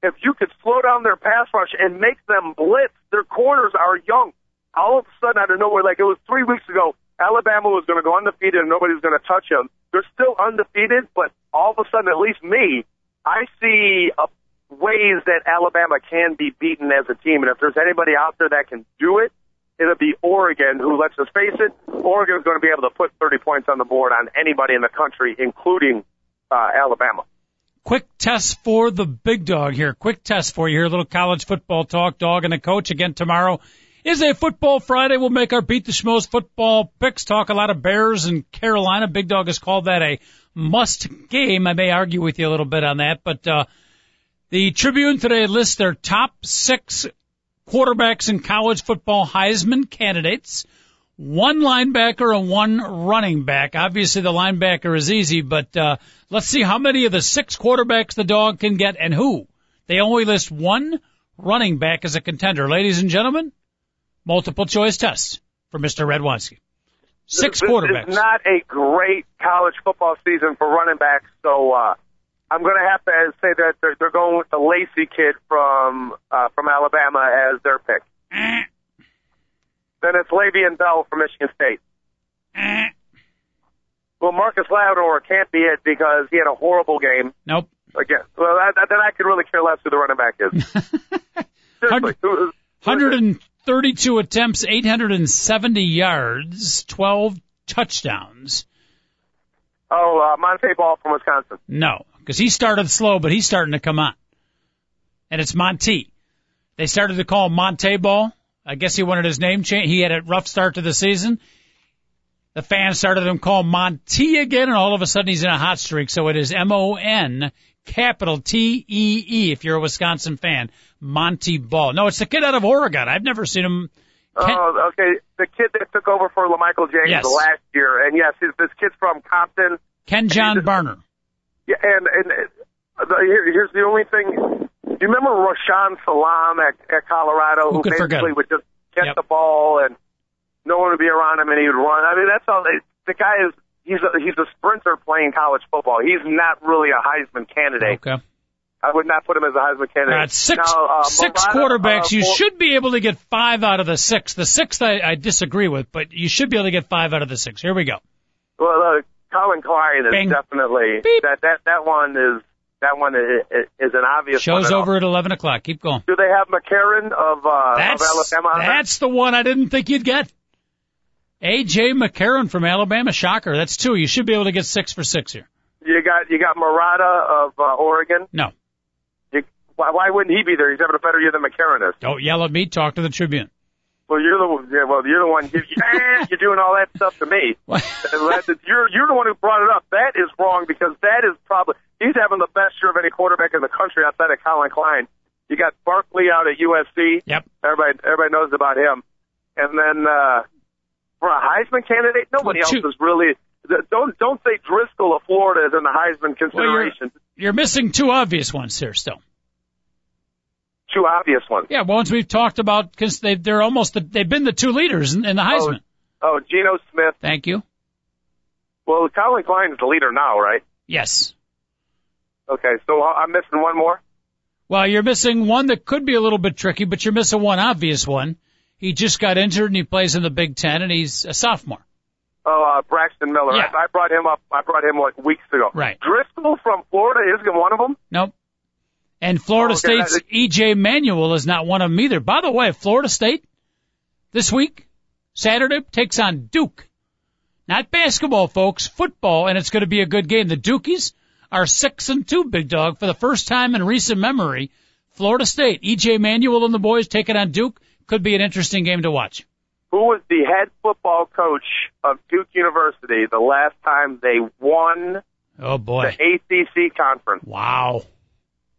if you could slow down their pass rush and make them blitz, their corners are young. All of a sudden, out of nowhere, like it was three weeks ago, Alabama was going to go undefeated and nobody's going to touch them. They're still undefeated, but all of a sudden, at least me, I see a, ways that Alabama can be beaten as a team. And if there's anybody out there that can do it, it'll be Oregon, who, let's just face it, Oregon's going to be able to put 30 points on the board on anybody in the country, including uh, Alabama. Quick test for the big dog here. Quick test for you here. A little college football talk. Dog and the coach again tomorrow is a football Friday. We'll make our beat the schmoes football picks. Talk a lot of Bears and Carolina. Big dog has called that a must game. I may argue with you a little bit on that, but uh, the Tribune today lists their top six quarterbacks in college football Heisman candidates one linebacker and one running back. Obviously, the linebacker is easy, but uh, let's see how many of the six quarterbacks the dog can get and who. They only list one running back as a contender. Ladies and gentlemen, multiple choice test for Mr. Radwanski. Six this quarterbacks. Is not a great college football season for running backs, so uh, I'm going to have to say that they're, they're going with the Lacy kid from uh, from Alabama as their pick. [laughs] Then it's Le'Veon Bell from Michigan State. [clears throat] Well, Marcus Lattimore can't be it because he had a horrible game. Nope. Again, well, that, then I could really care less who the running back is. [laughs] Seriously, who- who- 132 attempts, 870 yards, 12 touchdowns. Oh, uh, Montee Ball from Wisconsin. No, because he started slow, but he's starting to come on. And it's Monty. They started to call him Monte Ball. I guess he wanted his name changed. He had a rough start to the season. The fans started him call Monty again, and all of a sudden he's in a hot streak. So it is M-O-N capital T-E-E if you're a Wisconsin fan. Monty Ball. No, it's the kid out of Oregon. I've never seen him. Ken- Oh, okay. The kid that took over for LaMichael James Yes. last year, and yes, his, this kid's from Compton. Kenjon Barner. Yeah, and and uh, the, here, here's the only thing. Do you remember Rashaan Salaam at, at Colorado, Who who basically would just get Yep. the ball and no one would be around him and he would run? I mean, that's all. They, the guy is he's a he's a sprinter playing college football. He's not really a Heisman candidate. Okay. I would not put him as a Heisman candidate. Right, six Now, uh, six Mariota, quarterbacks. uh, you should be able to get five out of the six. The sixth I, I disagree with, but you should be able to get five out of the six. Here we go. Well, uh, Collin Klein is Bing. definitely Beep. that that that one is that one is, is an obvious Show's over at eleven o'clock. Keep going. Do they have McCarron of uh, That's of Alabama? on there? that's the one I didn't think you'd get. AJ McCarron from Alabama. Shocker. That's two. You should be able to get six for six here. You got you got Mariota of uh, Oregon. No. You, why, why wouldn't he be there? He's having a better year than McCarron is. Don't yell at me. Talk to the Tribune. Well, you're the yeah, well, you're the one. You, you, [laughs] you're doing all that stuff to me. You're you're the one who brought it up. That is wrong because that is probably he's having the best year of any quarterback in the country outside of Collin Klein. You got Barkley out at USC. Yep. Everybody everybody knows about him. And then uh, for a Heisman candidate, nobody Well, else is really. Don't don't say Driskel of Florida is in the Heisman Well, you're, consideration. you're missing two obvious ones here still. Two obvious ones. Yeah, ones we've talked about because they they're almost the, they've been the two leaders in, in the Heisman. Oh, Geno Smith. Thank you. Well, Collin Klein is the leader now, right? Yes. Okay, so I'm missing one more. Well, you're missing one that could be a little bit tricky, but you're missing one obvious one. He just got injured and he plays in the Big Ten and he's a sophomore. Oh, uh, Braxton Miller. Yeah. I, I brought him up. I brought him like weeks ago. Right. Driskel from Florida isn't one of them. Nope. And Florida Oh, okay, State's that- EJ Manuel is not one of them either. By the way, Florida State this week, Saturday, takes on Duke. Not basketball, folks, football, and it's going to be a good game. The Dukies are six and two, big dog, for the first time in recent memory. Florida State, EJ Manuel and the boys taking on Duke could be an interesting game to watch. Who was the head football coach of Duke University the last time they won Oh boy. the ACC conference Wow.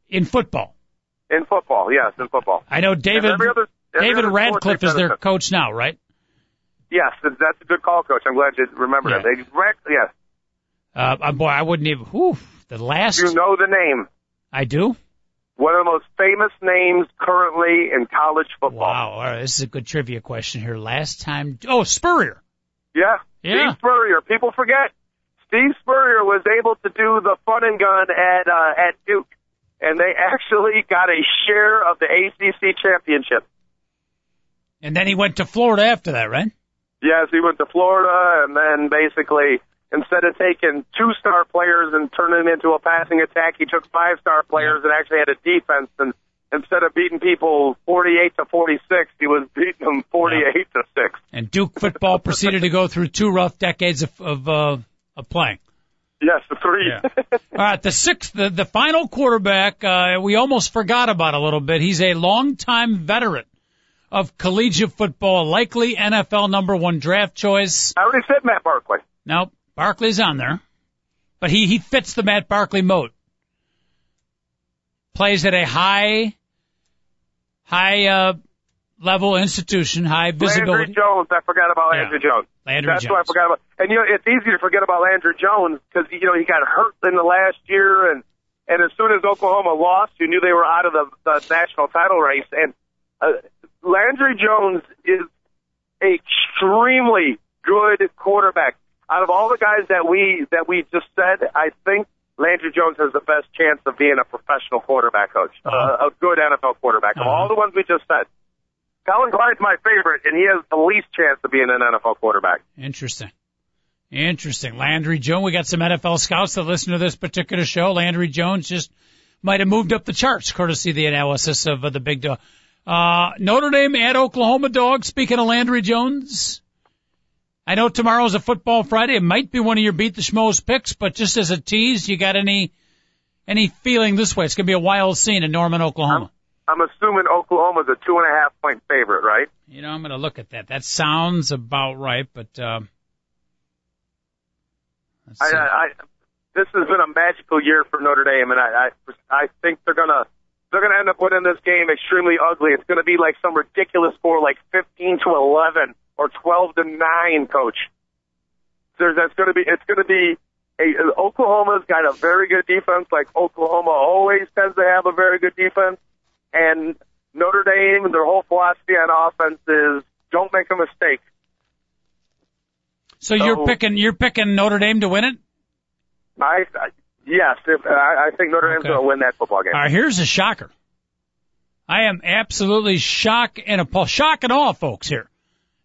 In football. in football? Yes, in football. I know David other- David Cutcliffe is their coach now, right? Yes, that's a good call, coach. I'm glad you remembered Yeah. They, rec- yes, Uh, uh, boy, I wouldn't even. Whew, the last you know the name. I do. One of the most famous names currently in college football. Wow, all right, this is a good trivia question here. Last time, oh Spurrier. Yeah. Yeah. Steve Spurrier. People forget. Steve Spurrier was able to do the fun and gun at uh, at Duke, and they actually got a share of the ACC championship. And then he went to Florida after that, right? Yes, he went to Florida, and then basically instead of taking two-star players and turning them into a passing attack, he took five-star players and actually had a defense. And instead of beating people 48 to 46, he was beating them 48 to six. And Duke football proceeded to go through two rough decades of of, uh, of playing. Yes, the three. Yeah. All right, the sixth, the, the final quarterback, uh, we almost forgot about a little bit. He's a longtime veteran of collegiate football, likely NFL number one draft choice. I already said Matt Barkley. Now, Barkley's on there, but he, he fits the Matt Barkley mode. Plays at a high, high, uh, level institution, high visibility. Landry Jones. I forgot about Yeah. Landry Jones. Landry That's Jones. what I forgot about. And you know, it's easy to forget about Landry Jones because you know he got hurt in the last year, and and as soon as Oklahoma lost, you knew they were out of the, the national title race. And uh, Landry Jones is extremely good quarterback. Out of all the guys that we that we just said, I think Landry Jones has the best chance of being a professional quarterback coach, Uh-huh. uh, a good NFL quarterback. Of Uh-huh. all the ones we just said, Collin Klein's my favorite, and he has the least chance of being an NFL quarterback. Interesting. Interesting. Landry Jones. We got some NFL scouts that listen to this particular show. Landry Jones just might have moved up the charts, courtesy of the analysis of uh, the big dog. Uh, Notre Dame at Oklahoma dog. Speaking of Landry Jones, I know tomorrow's a football Friday. It might be one of your beat the schmoes picks, but just as a tease, you got any any feeling this way? It's gonna be a wild scene in Norman, Oklahoma. I'm assuming Oklahoma's a two and a half point favorite, right? You know, I'm gonna look at that. That sounds about right, but uh, I. I, I, this has been a magical year for Notre Dame, and I, I, I think they're gonna, they're gonna end up winning this game extremely ugly. It's gonna be like some ridiculous score, like 15 to 11 or 12 to 9, coach. There's, that's gonna be, it's gonna be, a, Oklahoma's got a very good defense, like Oklahoma always tends to have a very good defense, and Notre Dame, their whole philosophy on offense is don't make a mistake. So you're picking you're picking Notre Dame to win it. I, I yes, if, I, I think Notre Dame's Okay. going to win that football game. All right, here's a shocker. I am absolutely shocked and appalled, shock and awe, folks. Here,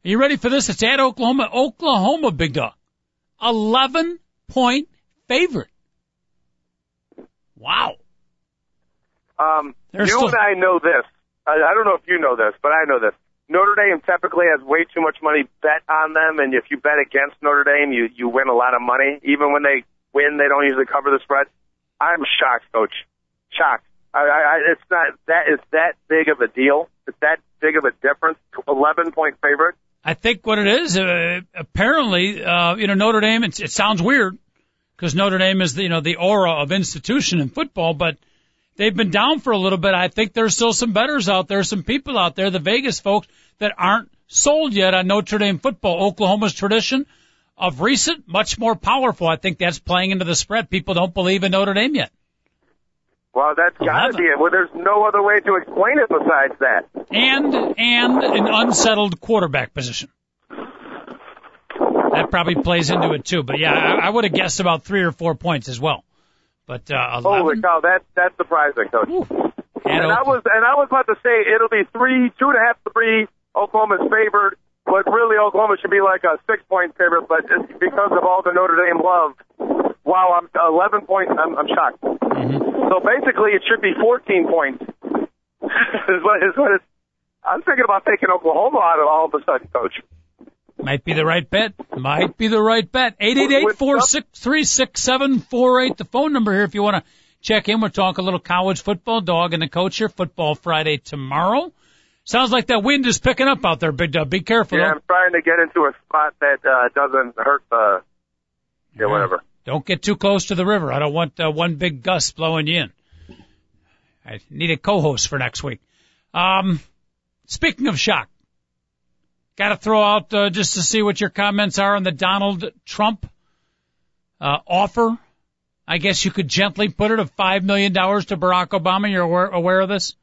are you ready for this? It's at Oklahoma. Oklahoma, big dog, eleven point favorite. Wow. Um, They're you still- and I know this. I, I don't know if you know this, but I know this. Notre Dame typically has way too much money bet on them, and if you bet against Notre Dame, you you win a lot of money. Even when they win, they don't usually cover the spread. I'm shocked, coach. Shocked. I, I, it's not that is that big of a deal. It's that big of a difference. Eleven point favorite. I think what it is, uh, apparently, uh, you know, Notre Dame. It's, it sounds weird because Notre Dame is the, you know the aura of institution in football, but they've been down for a little bit. I think there's still some betters out there, some people out there, the Vegas folks that aren't sold yet on Notre Dame football. Oklahoma's tradition of recent, much more powerful. I think that's playing into the spread. People don't believe in Notre Dame yet. Well, that's got to be it. Well, there's no other way to explain it besides that. and and an unsettled quarterback position. That probably plays into it too. But yeah, I, I would have guessed about three or four points as well. But uh, Holy eleven. cow, that that's surprising, coach. Ooh. And And I was and I was about to say it'll be three, two and a half, three. Oklahoma's favored, but really Oklahoma should be like a six point favorite. But just because of all the Notre Dame love, wow, I'm 11 points. I'm, I'm shocked. Mm-hmm. So basically, it should be 14 points. [laughs] is what is what it's. I'm thinking about taking Oklahoma out of all of a sudden, Coach. Might be the right bet. Might be the right bet. Eight eight eight four six three six seven four eight. The phone number here if you want to check in. We're talking a little college football. Dog and the coach here. Football Friday tomorrow. Sounds like that wind is picking up out there, Big Dub. Be careful. Yeah, I'm trying to get into a spot that uh, doesn't hurt the. Yeah, whatever. Don't get too close to the river. I don't want uh, one big gust blowing you in. I need a co-host for next week. Um, speaking of shock, got to throw out uh, just to see what your comments are on the Donald Trump uh, offer. I guess you could gently put it of five million dollars to Barack Obama. You're aware, aware of this?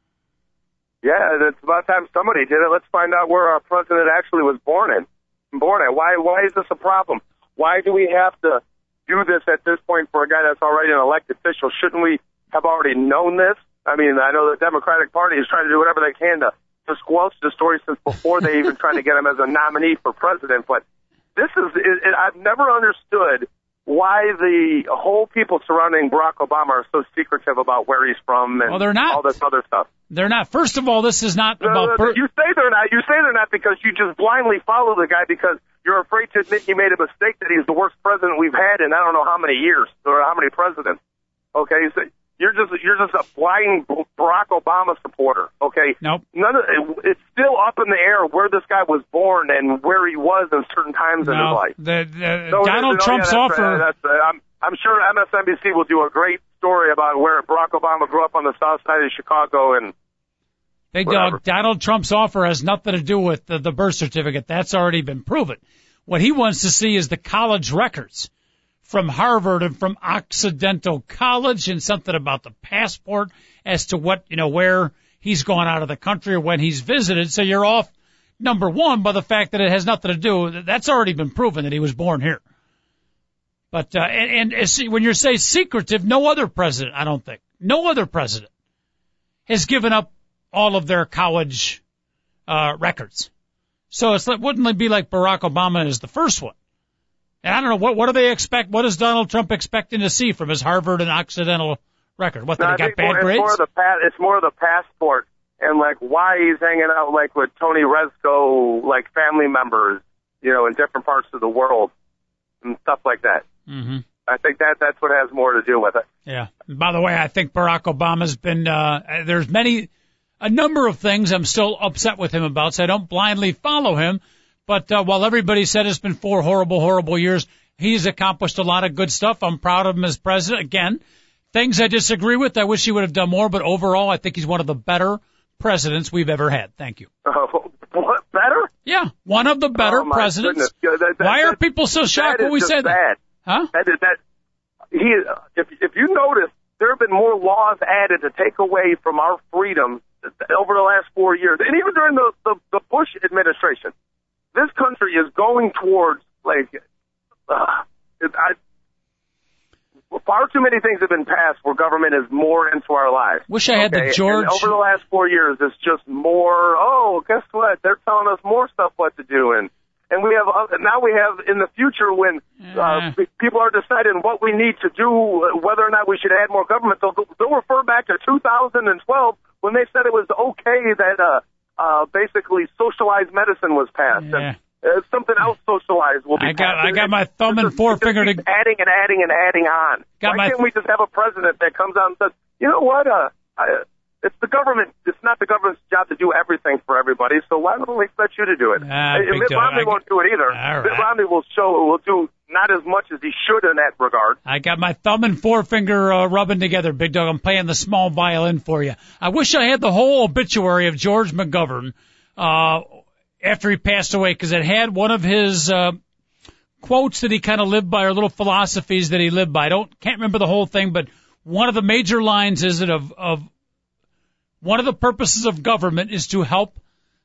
Yeah, it's about time somebody did it. Let's find out where our president actually was born in. Born at. Why? Why is this a problem? Why do we have to do this at this point for a guy that's already an elected official? Shouldn't we have already known this? I mean, I know the Democratic Party is trying to do whatever they can to, to squelch the story since before they even tried to get him as a nominee for president. But this is, it, it, I've never understood why the whole people surrounding Barack Obama are so secretive about where he's from and well, they're not. all this other stuff. They're not. First of all, this is not No, about. no, Per- you say they're not. You say they're not because you just blindly follow the guy because you're afraid to admit you made a mistake that he's the worst president we've had in I don't know how many years or how many presidents. Okay, so you're just you're just a blind Barack Obama supporter. Okay, nope. none of it's still up in the air where this guy was born and where he was in certain times in his no, life. the, the, So Donald oh, Trump's yeah, that's, offer. that's, I'm I'm sure MSNBC will do a great story about where Barack Obama grew up on the south side of Chicago and Big Whatever. dog, Donald Trump's offer has nothing to do with the, the birth certificate. That's already been proven. What he wants to see is the college records from Harvard and from Occidental College and something about the passport as to what, you know, where he's gone out of the country or when he's visited. So you're off number one by the fact that it has nothing to do. That's already been proven that he was born here. But, uh, and, and uh, when you say secretive, no other president, I don't think, no other president has given up all of their college uh, records. So it's, it wouldn't it be like Barack Obama is the first one. And I don't know what what do they expect? What is Donald Trump expecting to see from his Harvard and Occidental record? What did No, he I got bad more, grades? It's more of the pa- it's more the passport and like why he's hanging out like with Tony Rezko, like family members, you know, in different parts of the world and stuff like that. hmm I think that that's what has more to do with it. Yeah. And by the way, I think Barack Obama's been uh there's many a number of things I'm still upset with him about, so I don't blindly follow him. But uh, while everybody said it's been four horrible, horrible years, he's accomplished a lot of good stuff. I'm proud of him as president. Again, things I disagree with. I wish he would have done more, but overall, I think he's one of the better presidents we've ever had. Thank you. [laughs] Oh, what better? Yeah, one of the better Oh, presidents. Yeah, that- that- Why are that- people so shocked when we say that? Huh? That is that he. If if you notice, there have been more laws added to take away from our freedom over the last four years, and even during the the, the Bush administration. This country is going towards like. Uh, it, I, far too many things have been passed where government is more into our lives. Wish I had the George. And over the last four years, it's just more. Oh, guess what? They're telling us more stuff what to do, and and we have uh, now we have in the future when Yeah. uh, people are deciding what we need to do, uh, whether or not we should add more government. They'll, they'll refer back to 2012 when they said it was okay that uh, uh, basically socialized medicine was passed. Yeah. And, uh, something else socialized will be I got- passed. I got my thumb it and forefinger to- adding and adding and adding on. Got Why my- can't we just have a president that comes out and says, you know what, uh, I, it's the government. It's not the government's job to do everything for everybody. So why don't we expect you to do it? Ah, Uh, Mitt. Romney I- won't do it either. All Mitt. Romney will show will do not as much as he should in that regard. I got my thumb and forefinger uh, rubbing together, Big Dog. I'm playing the small violin for you. I wish I had the whole obituary of George McGovern uh, after he passed away because it had one of his uh, quotes that he kind of lived by or little philosophies that he lived by. I don't can't remember the whole thing, but one of the major lines is it of of one of the purposes of government is to help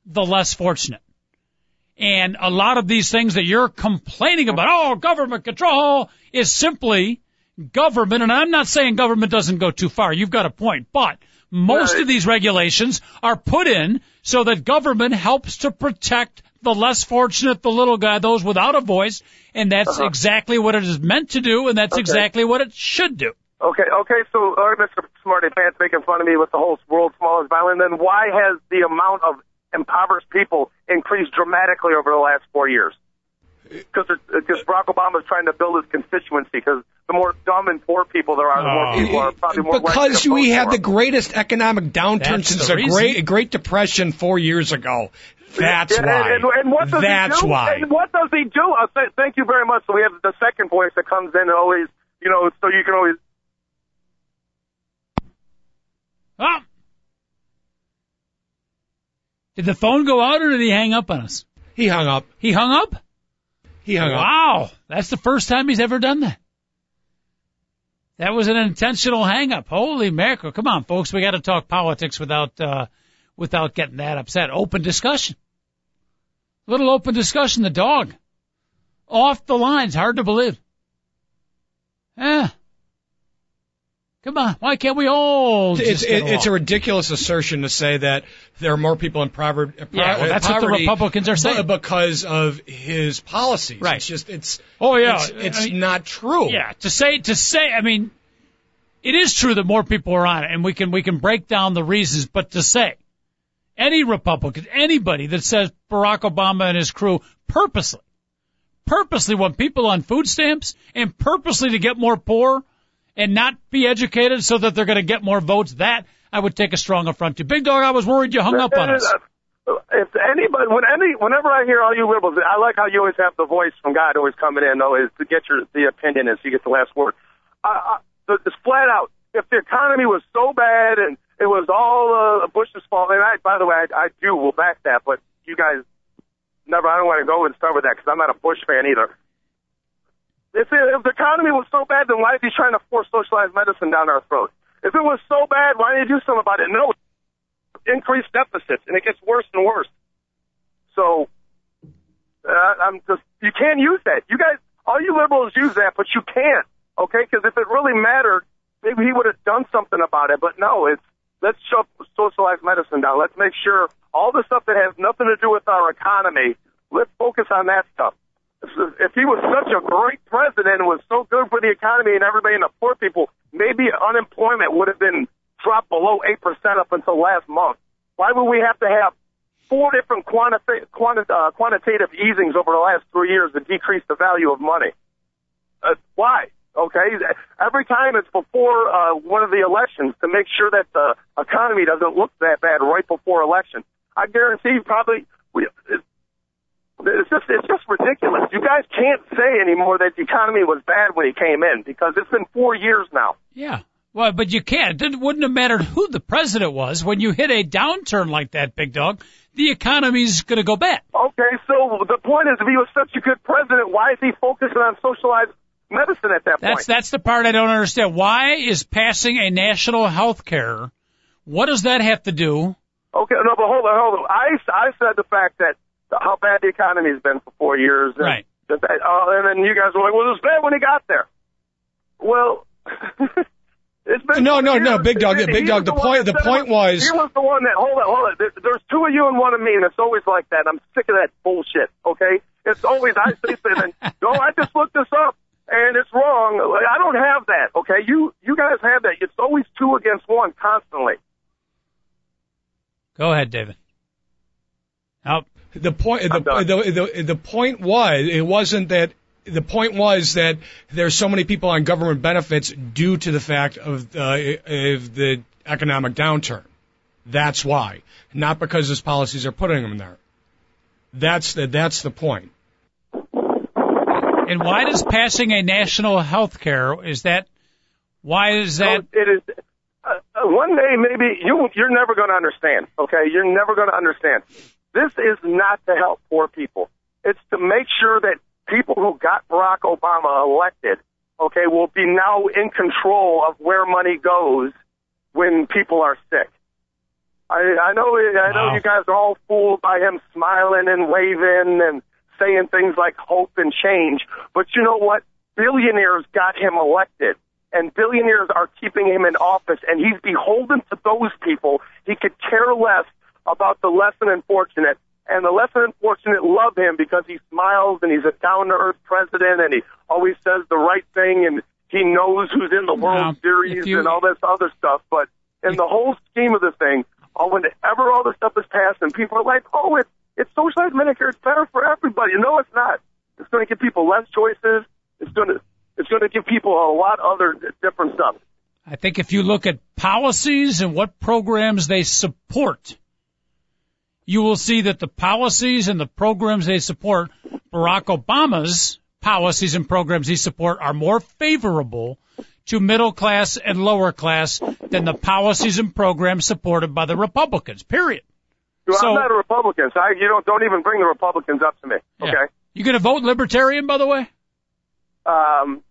the less fortunate. And a lot of these things that you're complaining about, oh, government control, is simply government. And I'm not saying government doesn't go too far. You've got a point. But Most Right. of these regulations are put in so that government helps to protect the less fortunate, the little guy, those without a voice, and that's exactly what it is meant to do, and that's Uh-huh. Okay. exactly what it should do. Okay, okay, so all right, Mr. Smarty Pants making fun of me with the whole world's smallest violin, then why has the amount of impoverished people increased dramatically over the last four years? Because because uh, Barack Obama is trying to build his constituency. Because the more dumb and poor people there are, the more Oh. people are probably more likely because to vote we for had the greatest economic downturn That's since the the great Great Depression four years ago. That's and- why. And, and what does That's he do? why. And what does he do? Uh, I'll say, thank you very much. So we have the second voice that comes in and always, you know, so you can always. Oh. Did the phone go out or did he hang up on us? He hung up. He hung up? He hung up. Wow. That's the first time he's ever done that. That was an intentional hang up. Holy mackerel. Come on, folks. We got to talk politics without, uh, without getting that upset. Open discussion. Little open discussion. The dog. Off the lines. Hard to believe. Eh. Come on. Why can't we all just It's it, it's a ridiculous assertion to say that there are more people in poverty. Yeah, well, that's what the uh, Republicans are saying. because of his policies. Right. It's just it's. Oh, yeah. It's, it's I mean- not true. Yeah, to say to say, I mean, it is true that more people are on it, and we can we can break down the reasons. But to say any Republican, anybody that says Barack Obama and his crew purposely, purposely want people on food stamps and purposely to get more poor and not be educated so that they're going to get more votes, that I would take a strong affront to. Big dog, I was worried you hung up on us. If anybody, when any, whenever I hear all you liberals, I like how you always have the voice from God always coming in, though, is to get your the opinion and so you get the last word. I, I, it's flat out. If the economy was so bad and it was all uh, Bush's fault, and I, by the way, I, I do will back that, but you guys never. I don't want to go and start with that because I'm not a Bush fan either. If, it, if the economy was so bad, then why is he trying to force socialized medicine down our throats? If it was so bad, why didn't he do something about it? No, increased deficits, and it gets worse and worse. So, uh, I'm just, you can't use that. You guys, all you liberals use that, but you can't, okay? Because if it really mattered, maybe he would have done something about it, but no, it's, let's shove socialized medicine down. Let's make sure all the stuff that has nothing to do with our economy, let's focus on that stuff. If he was such a great president and was so good for the economy and everybody and the poor people, maybe unemployment would have been dropped below 8% up until last month. Why would we have to have four different quanti- quanti- uh, quantitative easings over the last three years to decrease the value of money? Uh, why? Okay, every time it's before uh, one of the elections to make sure that the economy doesn't look that bad right before election. I guarantee you probably it's just it's just ridiculous. You guys can't say anymore that the economy was bad when he came in because it's been four years now. Yeah. Well, but you can't. It wouldn't have mattered who the president was. When you hit a downturn like that, big dog, the economy's going to go bad. Okay, so the point is, if he was such a good president, why is he focusing on socialized medicine at that That's point? that's that's the part I don't understand. Why is passing a national health care? What does that have to do? Okay, no, but hold on, hold on. I I said the fact that how bad the economy's been for four years. And Right. That, uh, and then you guys were like, well, it was bad when he got there. Well. [laughs] It's been No, no, four no. Big Dog, Big Dog, the one point- the point was- he was the one that hold on, hold on. There- There's two of you and one of me, and it's always like that. I'm sick of that bullshit. Okay, it's always I say something. [laughs] No, I just looked this up, and it's wrong. I don't have that. Okay, you you guys have that. It's always two against one constantly. Go ahead, David. Oh, The point, the, the, the, the point was, it wasn't that, the point was that there's so many people on government benefits due to the fact of, uh, of the economic downturn. That's why. Not because his policies are putting them there. That's the, that's the point. and why does passing a national health care is that? Why is that? So it is. Uh, uh, one day, maybe you you're never going to understand. Okay, you're never going to understand. This is not to help poor people. It's to make sure that people who got Barack Obama elected, okay, will be now in control of where money goes when people are sick. I, I know, I know Wow. you guys are all fooled by him smiling and waving and saying things like hope and change, but you know what? Billionaires got him elected. and billionaires are keeping him in office, and he's beholden to those people. He could care less about the less than unfortunate. And the less than unfortunate love him because he smiles and he's a down to earth president and he always says the right thing and he knows who's in the World Now, Series you- and all this other stuff. But in the whole scheme of the thing, oh, whenever all this stuff is passed and people are like, oh, it's it's socialized Medicare, it's better for everybody. No, it's not. It's going to give people less choices. It's going to it's going to give people a lot other different stuff. I think if you look at policies and what programs they support, you will see that the policies and the programs they support, Barack Obama's policies and programs he support are more favorable to middle class and lower class than the policies and programs supported by the Republicans. Period. Well, So- I'm not a Republican, so I, you don't don't even bring the Republicans up to me. Yeah. Okay. You going to vote libertarian, by the way? Um,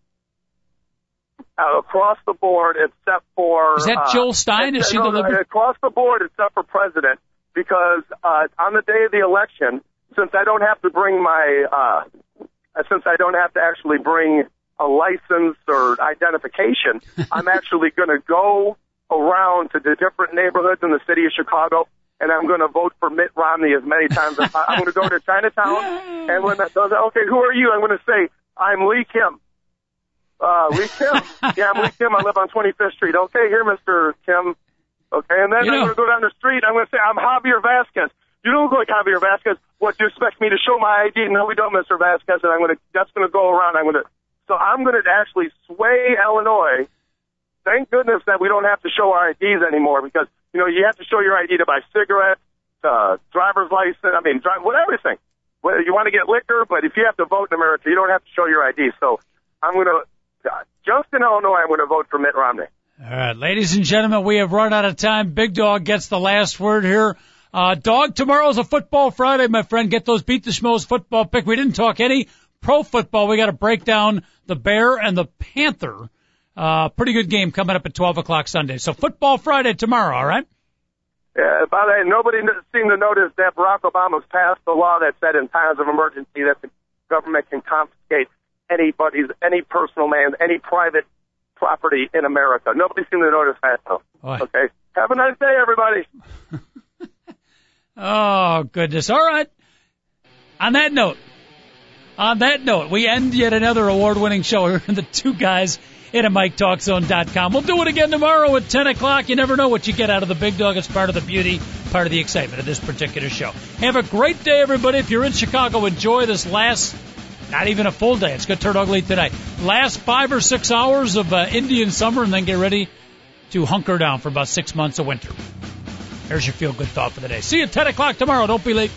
uh, across the board, except for Is that uh, Jill Stein? Is she no, the liber- across the board except for president? Because uh, on the day of the election, since I don't have to bring my, uh, since I don't have to actually bring a license or identification, [laughs] I'm actually going to go around to the different neighborhoods in the city of Chicago, and I'm going to vote for Mitt Romney as many times as I, I'm going to go to Chinatown, and when that does, okay, who are you? I'm going to say I'm Lee Kim. Uh, Lee Kim. [laughs] Yeah, I'm Lee Kim. I live on 25th Street. Okay, here, Mr. Kim. Okay, and then You I'm going to go down the street. I'm going to say I'm Javier Vasquez. You don't look like Javier Vasquez. What do you expect me to show my ID? No, we don't, Mr. Vasquez. And I'm going to. That's going to go around. I'm going to. So I'm going to actually sway Illinois. Thank goodness that we don't have to show our IDs anymore because you know you have to show your ID to buy cigarettes, uh, driver's license. I mean, drive, what everything. Whether you want to get liquor, but if you have to vote in America, you don't have to show your ID. So I'm going to. Just in Illinois, I'm going to vote for Mitt Romney. All right, ladies and gentlemen, we have run out of time. Big Dog gets the last word here. Uh, Dog, tomorrow's a football Friday, my friend. Get those beat the schmoes football pick. We didn't talk any pro football. We got to break down the Bear and the Panther. Uh, pretty good game coming up at 12 o'clock Sunday. So football Friday tomorrow, all right? Uh, by the way, nobody seemed to notice that Barack Obama's passed a law that said in times of emergency that the government can confiscate anybody's, any personal man, any private property in America. Nobody seemed to notice that, though. Boy. Okay. Have a nice day, everybody. [laughs] Oh, goodness. All right. On that note, on that note, we end yet another award winning show here in the two guys in a MikeTalkZone.com. We'll do it again tomorrow at 10 o'clock. You never know what you get out of the big dog. It's part of the beauty, part of the excitement of this particular show. Have a great day, everybody. If you're in Chicago, enjoy this last, not even a full day. It's going to turn ugly tonight. Last five or six hours of uh, Indian summer, and then get ready to hunker down for about six months of winter. There's your feel good thought for the day. See you at 10 o'clock tomorrow. Don't be late.